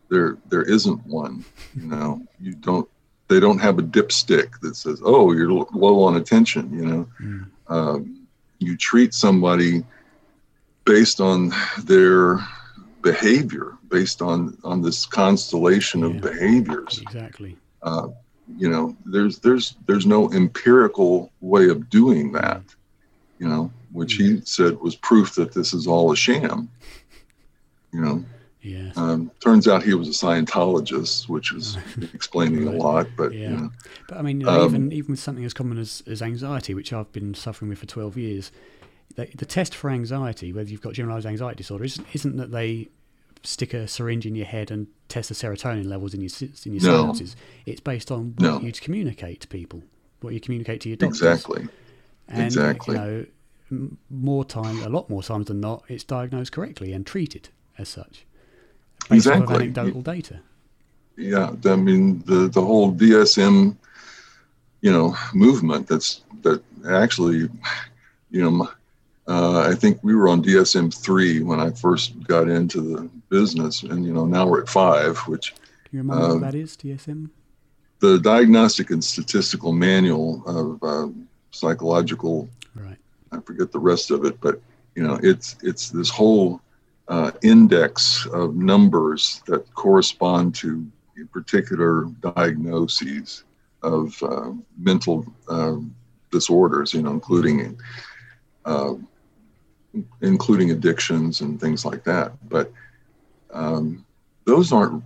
There, there isn't one. You know, you don't, they don't have a dipstick that says, Oh, you're low on attention. You know, mm. um, you treat somebody based on their behavior based on on this constellation of behaviors exactly uh, you know there's there's there's no empirical way of doing that you know which he mm-hmm. said was proof that this is all a sham you know yeah um, turns out he was a scientologist which is explaining right. a lot but yeah you know, but i mean um, even even with something as common as, as anxiety which i've been suffering with for 12 years the, the test for anxiety whether you've got generalized anxiety disorder isn't, isn't that they stick a syringe in your head and test the serotonin levels in your in your No. synapses. It's based on what No. you communicate to people, what you communicate to your doctors. Exactly. And, Exactly. You know, more time, a lot more times than not, it's diagnosed correctly and treated as such, based off Exactly. anecdotal data. Yeah. I mean, the the whole DSM, you know, movement. That's that actually, you know, my- uh, I think we were on DSM three when I first got into the business, and you know, now we're at five, which Can you remember Um, what that is, DSM? the Diagnostic and Statistical Manual of uh, Psychological Right. I forget the rest of it, but you know, it's it's this whole uh, index of numbers that correspond to particular diagnoses of uh, mental uh, disorders. You know, including uh, including addictions and things like that. But um, those aren't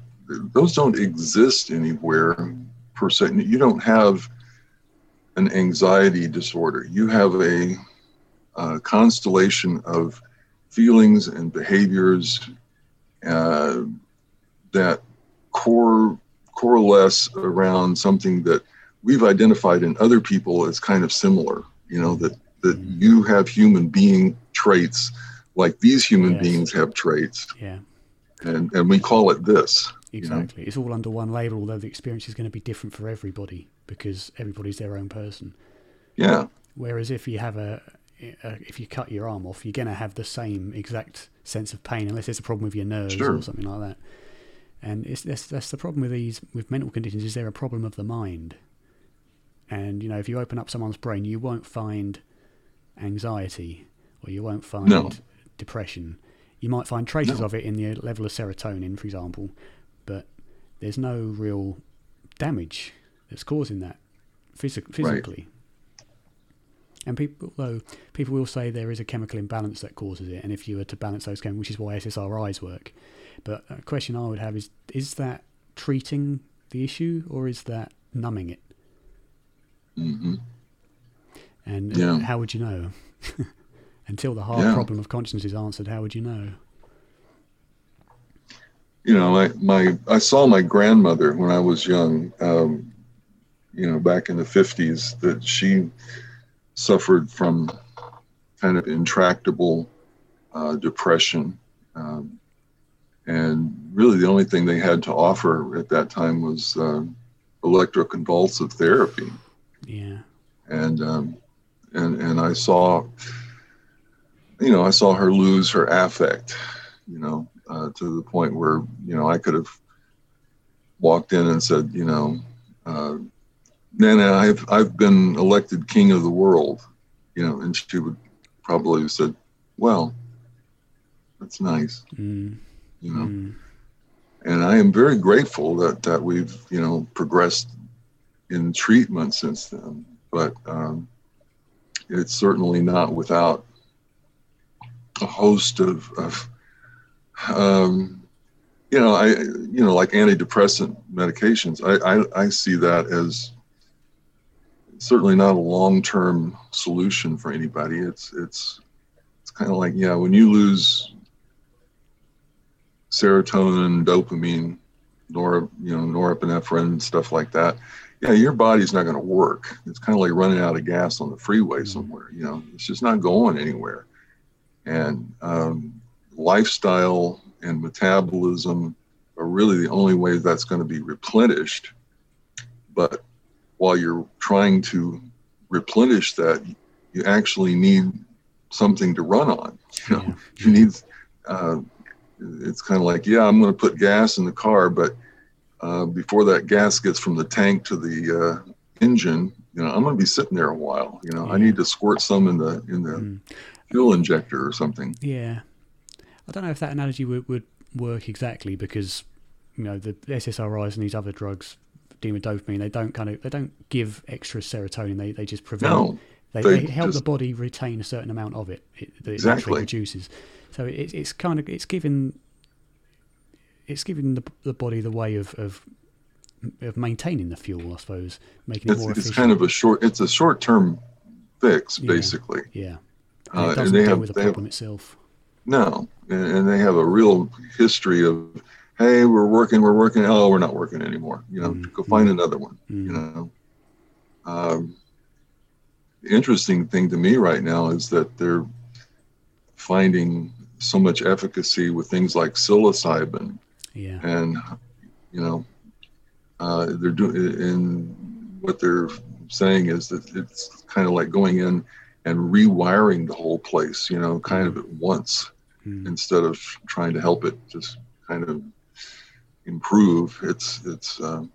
those don't exist anywhere per se. You don't have an anxiety disorder. You have a uh, constellation of feelings and behaviors uh, that core coalesce around something that we've identified in other people as kind of similar. You know that that you have human being traits like these human Yes. beings have traits, Yeah. And and we call it this. you know? Exactly. It's all under one label, although the experience is going to be different for everybody because everybody's their own person. Yeah, Whereas if you have a, a if you cut your arm off, you're going to have the same exact sense of pain, unless there's a problem with your nerves Sure. or something like that. And it's that's, that's the problem with these with mental conditions is they're a problem of the mind. And you know, if you open up someone's brain, you won't find anxiety or you won't find No. depression. You might find traces No. of it in the level of serotonin, for example, but there's no real damage that's causing that physi- physically. And people, though, people will say there is a chemical imbalance that causes it, and if you were to balance those chemicals, which is why SSRIs work. But a question I would have is: Is that treating the issue, or is that numbing it? hmm And Yeah. how would you know? Until the hard Yeah. problem of conscience is answered, how would you know? you know, my, my I saw my grandmother when I was young, um, you know, back in the 50s, that she suffered from kind of intractable uh, depression. Um, and really, the only thing they had to offer at that time was uh, electroconvulsive therapy. Yeah, And, um, and, and I saw, you know, I saw her lose her affect, you know, uh, to the point where you know I could have walked in and said, you know, uh, Nana, I've I've been elected king of the world, you know, and she would probably have said, well, that's nice, mm, you know, mm, and I am very grateful that that we've you know progressed in treatment since then, but um, it's certainly not without a host of, of um, you know, I you know like antidepressant medications. I I, I see that as certainly not a long-term solution for anybody. It's it's it's kind of like yeah, when you lose serotonin, dopamine, nor you know norepinephrine, stuff like that. Yeah, your body's not going to work. It's kind of like running out of gas on the freeway Mhm. somewhere. You know, it's just not going anywhere. And um, lifestyle and metabolism are really the only way that's going to be replenished. But while you're trying to replenish that, you actually need something to run on. You know, yeah, you need uh, it's kind of like yeah i'm going to put gas in the car but uh, before that gas gets from the tank to the uh, engine you know i'm going to be sitting there a while you know i need to squirt some in the in the mm. Fuel injector or something Yeah, I don't know if that analogy would, would work exactly because you know the SSRIs and these other drugs dopamine, they don't kind of they don't give extra serotonin. They they just prevent. no they, they they help the body retain a certain amount of it it that it Exactly. naturally produces. So it, it's kind of it's giving it's giving the the body the way of of of maintaining the fuel, I suppose, making it it's, more it's efficient. kind of a short it's a short term fix Yeah. basically yeah. And uh, it doesn't they deal have with the they have itself. No, and, and they have a real history of, hey, we're working, we're working. Oh, we're not working anymore. You know, Mm, go find another one. Mm. You know. Um, the interesting thing to me right now is that they're finding so much efficacy with things like psilocybin Yeah. and you know uh, they're doing and what they're saying is that it's kind of like going in and rewiring the whole place you know kind of at once Mm. instead of trying to help it just kind of improve. It's it's um,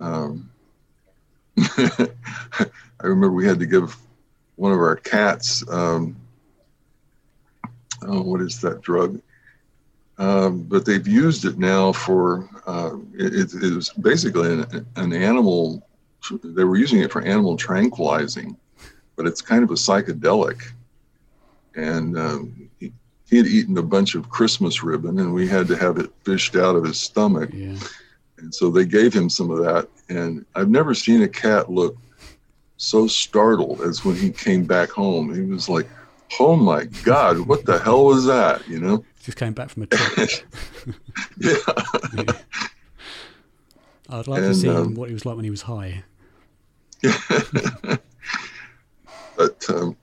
um, i remember we had to give one of our cats um, oh what is that drug? Um, but they've used it now for uh, it, it is basically an, an animal they were using it for animal tranquilizing but it's kind of a psychedelic and um, he, he had eaten a bunch of christmas ribbon and we had to have it fished out of his stomach Yeah. and so they gave him some of that and i've never seen a cat look so startled as when he came back home he was like oh my god what the hell was that you know Just came back from a trip. yeah Yeah. I'd like to see um, what what he was like when he was high. Um,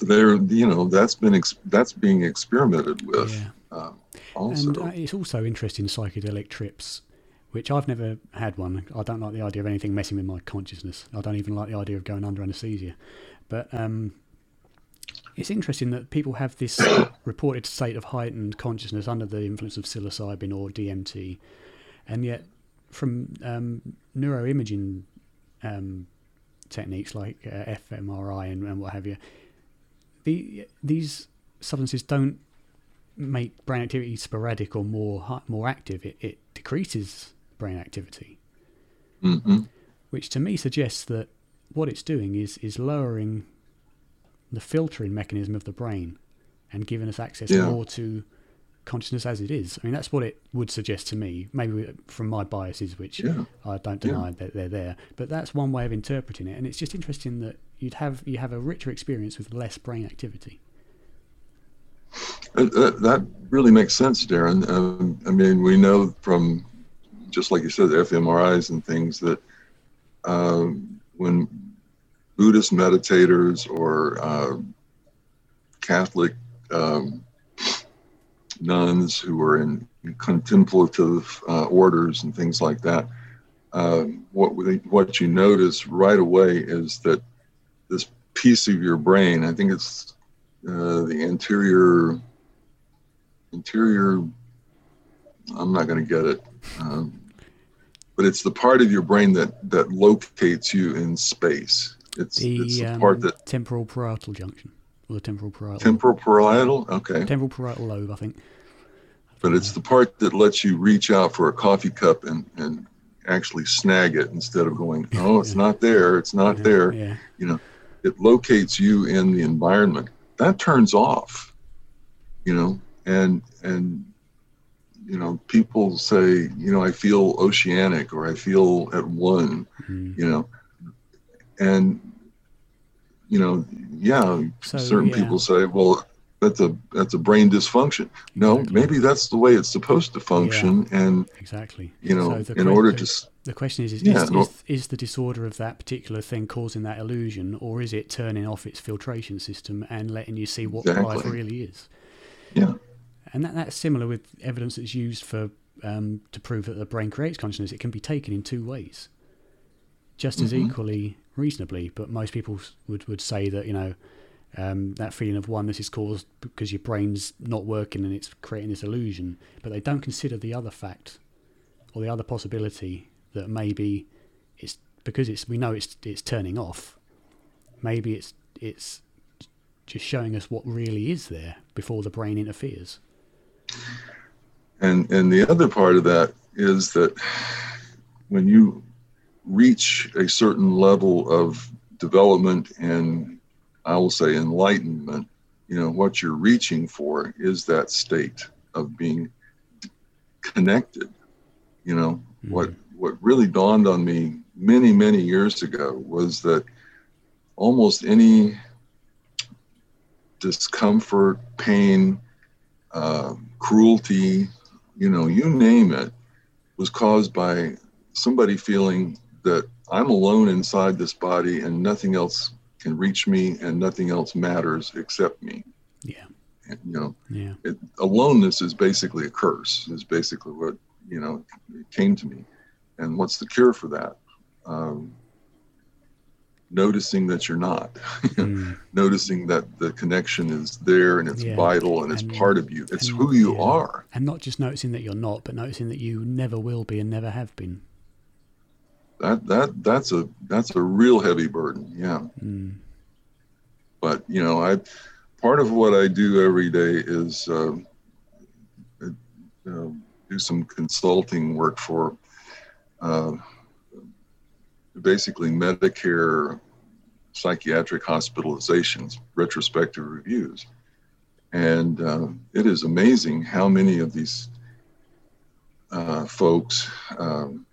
they're you know that's been ex- that's being experimented with Yeah. uh, also And uh, it's also interesting psychedelic trips, which I've never had one. I don't like the idea of anything messing with my consciousness. I don't even like the idea of going under anesthesia. But um, it's interesting that people have this reported state of heightened consciousness under the influence of psilocybin or DMT, and yet from um, neuroimaging um, techniques like uh, fMRI and, and what have you, the these substances don't make brain activity sporadic or more more active. It, it decreases brain activity, hmm which to me suggests that what it's doing is is lowering the filtering mechanism of the brain and giving us access Yeah. more to consciousness as it is. I mean, that's what it would suggest to me. Maybe from my biases, which yeah I don't Yeah. deny that they're there, but that's one way of interpreting it. And it's just interesting that you'd have you have a richer experience with less brain activity. That- that, that really makes sense darren um, i mean we know from just like you said the fmris and things that um, when buddhist meditators or uh, catholic um, nuns who are in contemplative uh, orders and things like that. Um, what what you notice right away is that this piece of your brain i think it's uh, the anterior interior i'm not going to get it um, but it's the part of your brain that that locates you in space. It's, The, it's the um, part that temporal parietal junction or the temporal parietal temporal parietal okay temporal parietal lobe, I think. but it's the part that lets you reach out for a coffee cup and and actually snag it instead of going oh it's Yeah. not there it's not Yeah, there Yeah, You know, it locates you in the environment that turns off you know and and you know people say you know i feel oceanic or i feel at one Mm. you know and you know yeah So, certain yeah. people say well that's a that's a brain dysfunction no Exactly. maybe that's the way it's supposed to function and exactly. you know So in que- order the- to The question is: is, Yeah, is, no- is, is the disorder of that particular thing causing that illusion, or is it turning off its filtration system and letting you see what life really is? yeah And that, that's similar with evidence that's used for um, to prove that the brain creates consciousness. It can be taken in two ways, just as Mhm. equally reasonably. But most people would would say that you know um, that feeling of oneness is caused because your brain's not working and it's creating this illusion. But they don't consider the other fact or the other possibility that maybe it's because it's we know it's it's turning off. Maybe it's it's just showing us what really is there before the brain interferes. And and the other part of that is that when you reach a certain level of development and I will say enlightenment, you know, what you're reaching for is that state of being connected. You know, what what really dawned on me many, many years ago was that almost any discomfort, pain, uh, cruelty, you know, you name it, was caused by somebody feeling that I'm alone inside this body and nothing else can reach me and nothing else matters except me. Yeah. And, you know, Yeah. it, aloneness is basically a curse, is basically what, you know, came to me. And what's the cure for that? Um, noticing that you're not, Mm. noticing that the connection is there and it's Yeah. vital and it's part of you. It's and- who you yeah. are. And not just noticing that you're not, but noticing that you never will be and never have been. That that that's a that's a real heavy burden. Yeah. Mm. but you know i part of what i do every day is uh, uh, do some consulting work for uh, basically medicare psychiatric hospitalizations retrospective reviews and uh, it is amazing how many of these uh, folks um,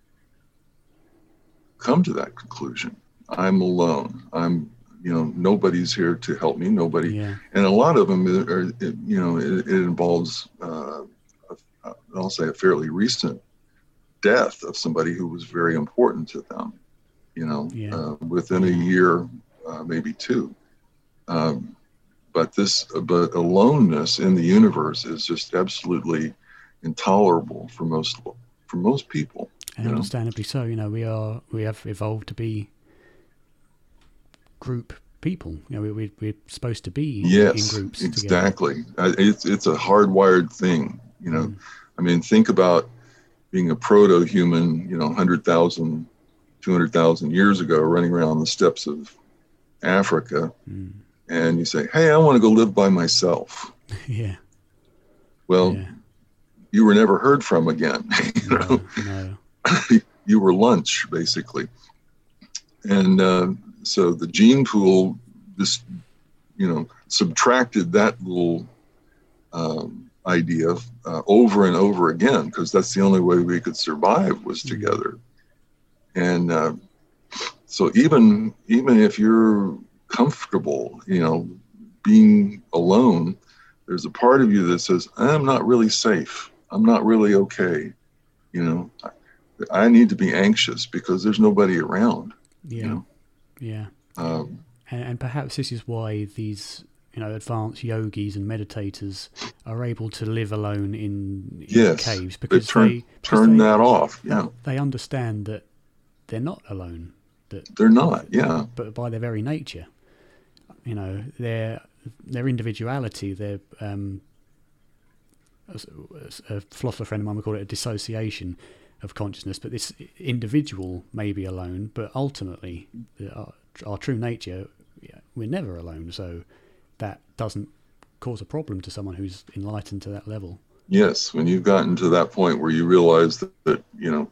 come to that conclusion. I'm alone. I'm you know nobody's here to help me nobody. Yeah. and a lot of them are, you know it, it involves uh, a, i'll say a fairly recent death of somebody who was very important to them you know Yeah. uh, within a year uh, maybe two. Um, but this but aloneness in the universe is just absolutely intolerable for most for most people And understandably so, you know, we are we have evolved to be group people. You know, we, we we're supposed to be yes in groups exactly Uh, it's it's a hardwired thing you know Mm. i mean think about being a proto-human you know 100000 200000 years ago running around the steppes of africa Mm. and you say hey i want to go live by myself yeah. well yeah. you were never heard from again you know No, no. you were lunch basically. And uh, so the gene pool just you know subtracted that little um, idea uh, over and over again because that's the only way we could survive was Mhm. together. And uh, so even even if you're comfortable you know being alone there's a part of you that says i'm not really safe. I'm not really okay. You know I need to be anxious because there's nobody around. Yeah. know? Yeah. Um, And, and perhaps this is why these, you know, advanced yogis and meditators are able to live alone in, in Yes, caves they because turn they because turn they, that off. Yeah, they understand that they're not alone. That they're not. Yeah, but by their very nature, you know, their their individuality, their um, a philosopher friend of mine would call it a dissociation of consciousness. But this individual may be alone, but ultimately, our, our true nature, yeah, we're never alone. So that doesn't cause a problem to someone who's enlightened to that level. yes. When you've gotten to that point where you realize that, that you know,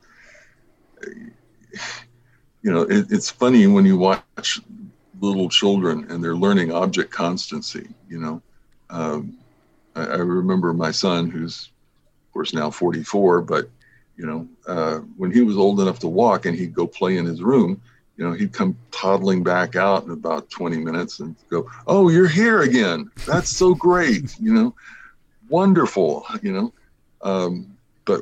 you know, it, it's funny when you watch little children and they're learning object constancy. You know, um, I, I remember my son, who's of course now 44, but you know, uh, when he was old enough to walk and he'd go play in his room, you know, he'd come toddling back out in about 20 minutes and go, "Oh, you're here again. That's so great." you know, wonderful. You know, um, but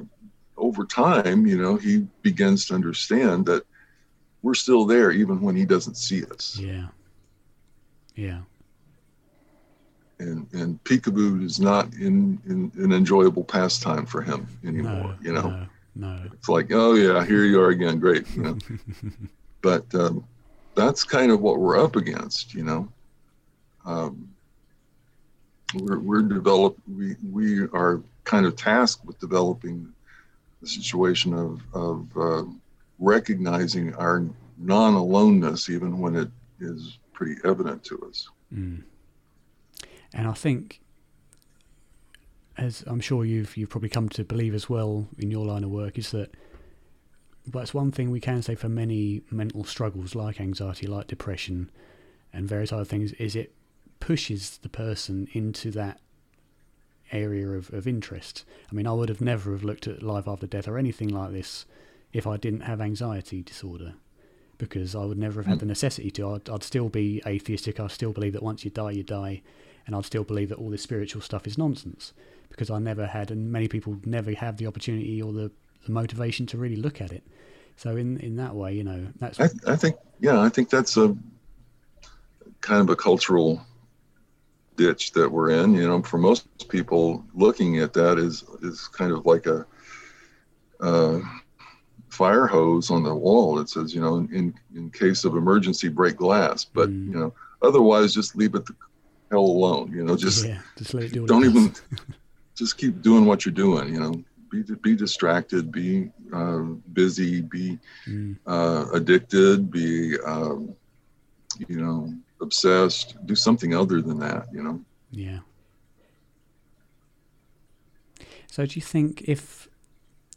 over time, you know, he begins to understand that we're still there even when he doesn't see us. Yeah. Yeah. And and peekaboo is not in, in an enjoyable pastime for him anymore. No. you know, No. No. it's like, oh yeah, here you are again, great. You know, but um, that's kind of what we're up against. You know, um, we're we're develop we we are kind of tasked with developing the situation of of uh, recognizing our non-aloneness, even when it is pretty evident to us. Mm. And I think, as I'm sure you've you've probably come to believe as well in your line of work, is that. But it's one thing we can say for many mental struggles like anxiety, like depression, and various other things, is it pushes the person into that area of, of interest. I mean, I would have never have looked at life after death or anything like this if I didn't have anxiety disorder, because I would never have had mm. the necessity to. I'd, I'd still be atheistic. I still believe that once you die, you die, and I'd still believe that all this spiritual stuff is nonsense because I never had, and many people never have the opportunity or the, the motivation to really look at it. So in in that way, you know, that's. I, I think yeah, I think that's a kind of a cultural ditch that we're in. You know, for most people, looking at that is is kind of like a. Uh, fire hose on the wall that says, you know, in, in case of emergency, break glass. But, mm. you know, otherwise just leave it the hell alone. You know, just, yeah, just let it do don't even, just keep doing what you're doing, you know, be, be distracted, be uh, busy, be mm. uh, addicted, be, um, you know, obsessed, do something other than that, you know? Yeah. So do you think if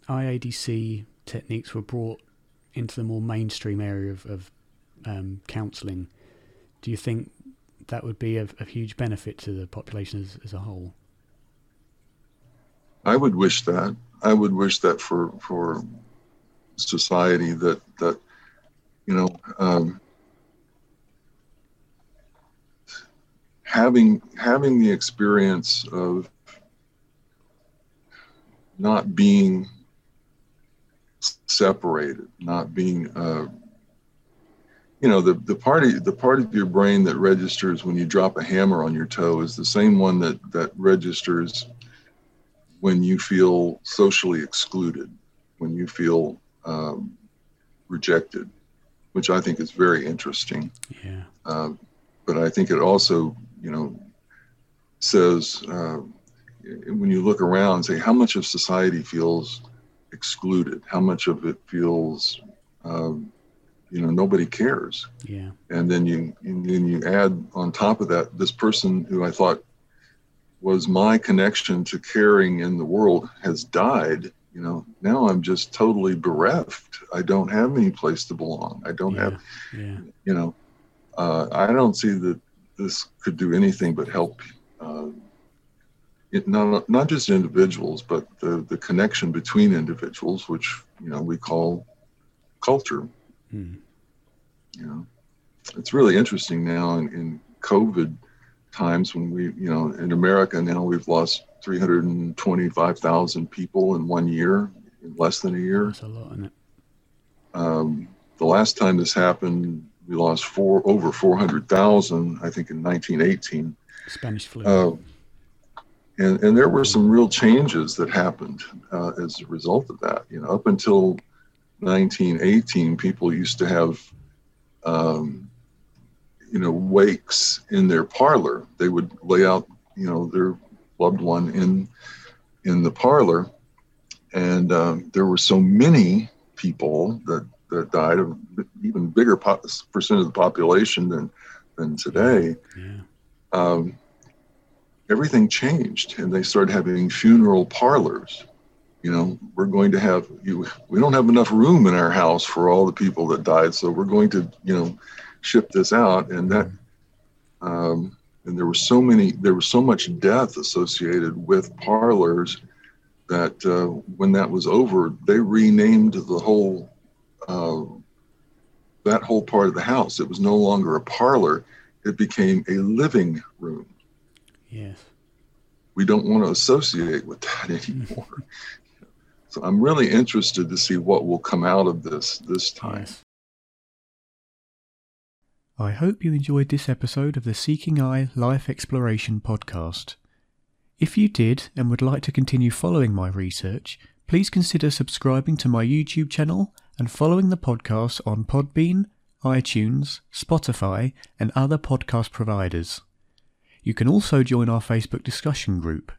IADC techniques were brought into the more mainstream area of, of um, counselling, do you think that would be a huge benefit to the population as, as a whole? I would wish that. I would wish that for for society that that you know um, having having the experience of not being separated, not being, uh, you know, the, the part of, the part of your brain that registers when you drop a hammer on your toe is the same one that, that registers when you feel socially excluded, when you feel um, rejected, which I think is very interesting. Yeah. Um, but I think it also, you know, says uh, when you look around, say how much of society feels excluded, how much of it feels, um, you know, nobody cares. Yeah. And then you and then you add on top of that this person who I thought was my connection to caring in the world has died. You know, now I'm just totally bereft. I don't have any place to belong. I don't yeah. have, yeah. you know, uh, I don't see that this could do anything but help uh, it, not not just individuals, but the the connection between individuals, which you know we call culture. Hmm. You know, it's really interesting now in, in COVID times when we, you know, in America now we've lost 325,000 people in one year, in less than a year. That's a lot, isn't it? Um, the last time this happened, we lost four over 400,000, I think, in 1918. Spanish flu. Uh, and and there were some real changes that happened uh, as a result of that. You know, up until 1918, people used to have, um, you know, wakes in their parlor. They would lay out, you know, their loved one in in the parlor, and um, there were so many people that that died of even bigger percent of the population than than today. Yeah. Um, everything changed and they started having funeral parlors you know we're going to have you we don't have enough room in our house for all the people that died so we're going to you know ship this out and that um, and there was so many there was so much death associated with parlors that uh, when that was over they renamed the whole uh, that whole part of the house it was no longer a parlor it became a living room Yes. We don't want to associate with that anymore. so I'm really interested to see what will come out of this this time. Yes. I hope you enjoyed this episode of the Seeking I Life Exploration podcast. If you did and would like to continue following my research, please consider subscribing to my YouTube channel and following the podcast on Podbean, iTunes, Spotify, and other podcast providers. You can also join our Facebook discussion group.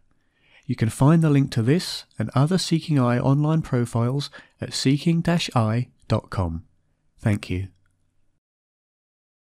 You can find the link to this and other Seeking I online profiles at seeking-eye.com. Thank you.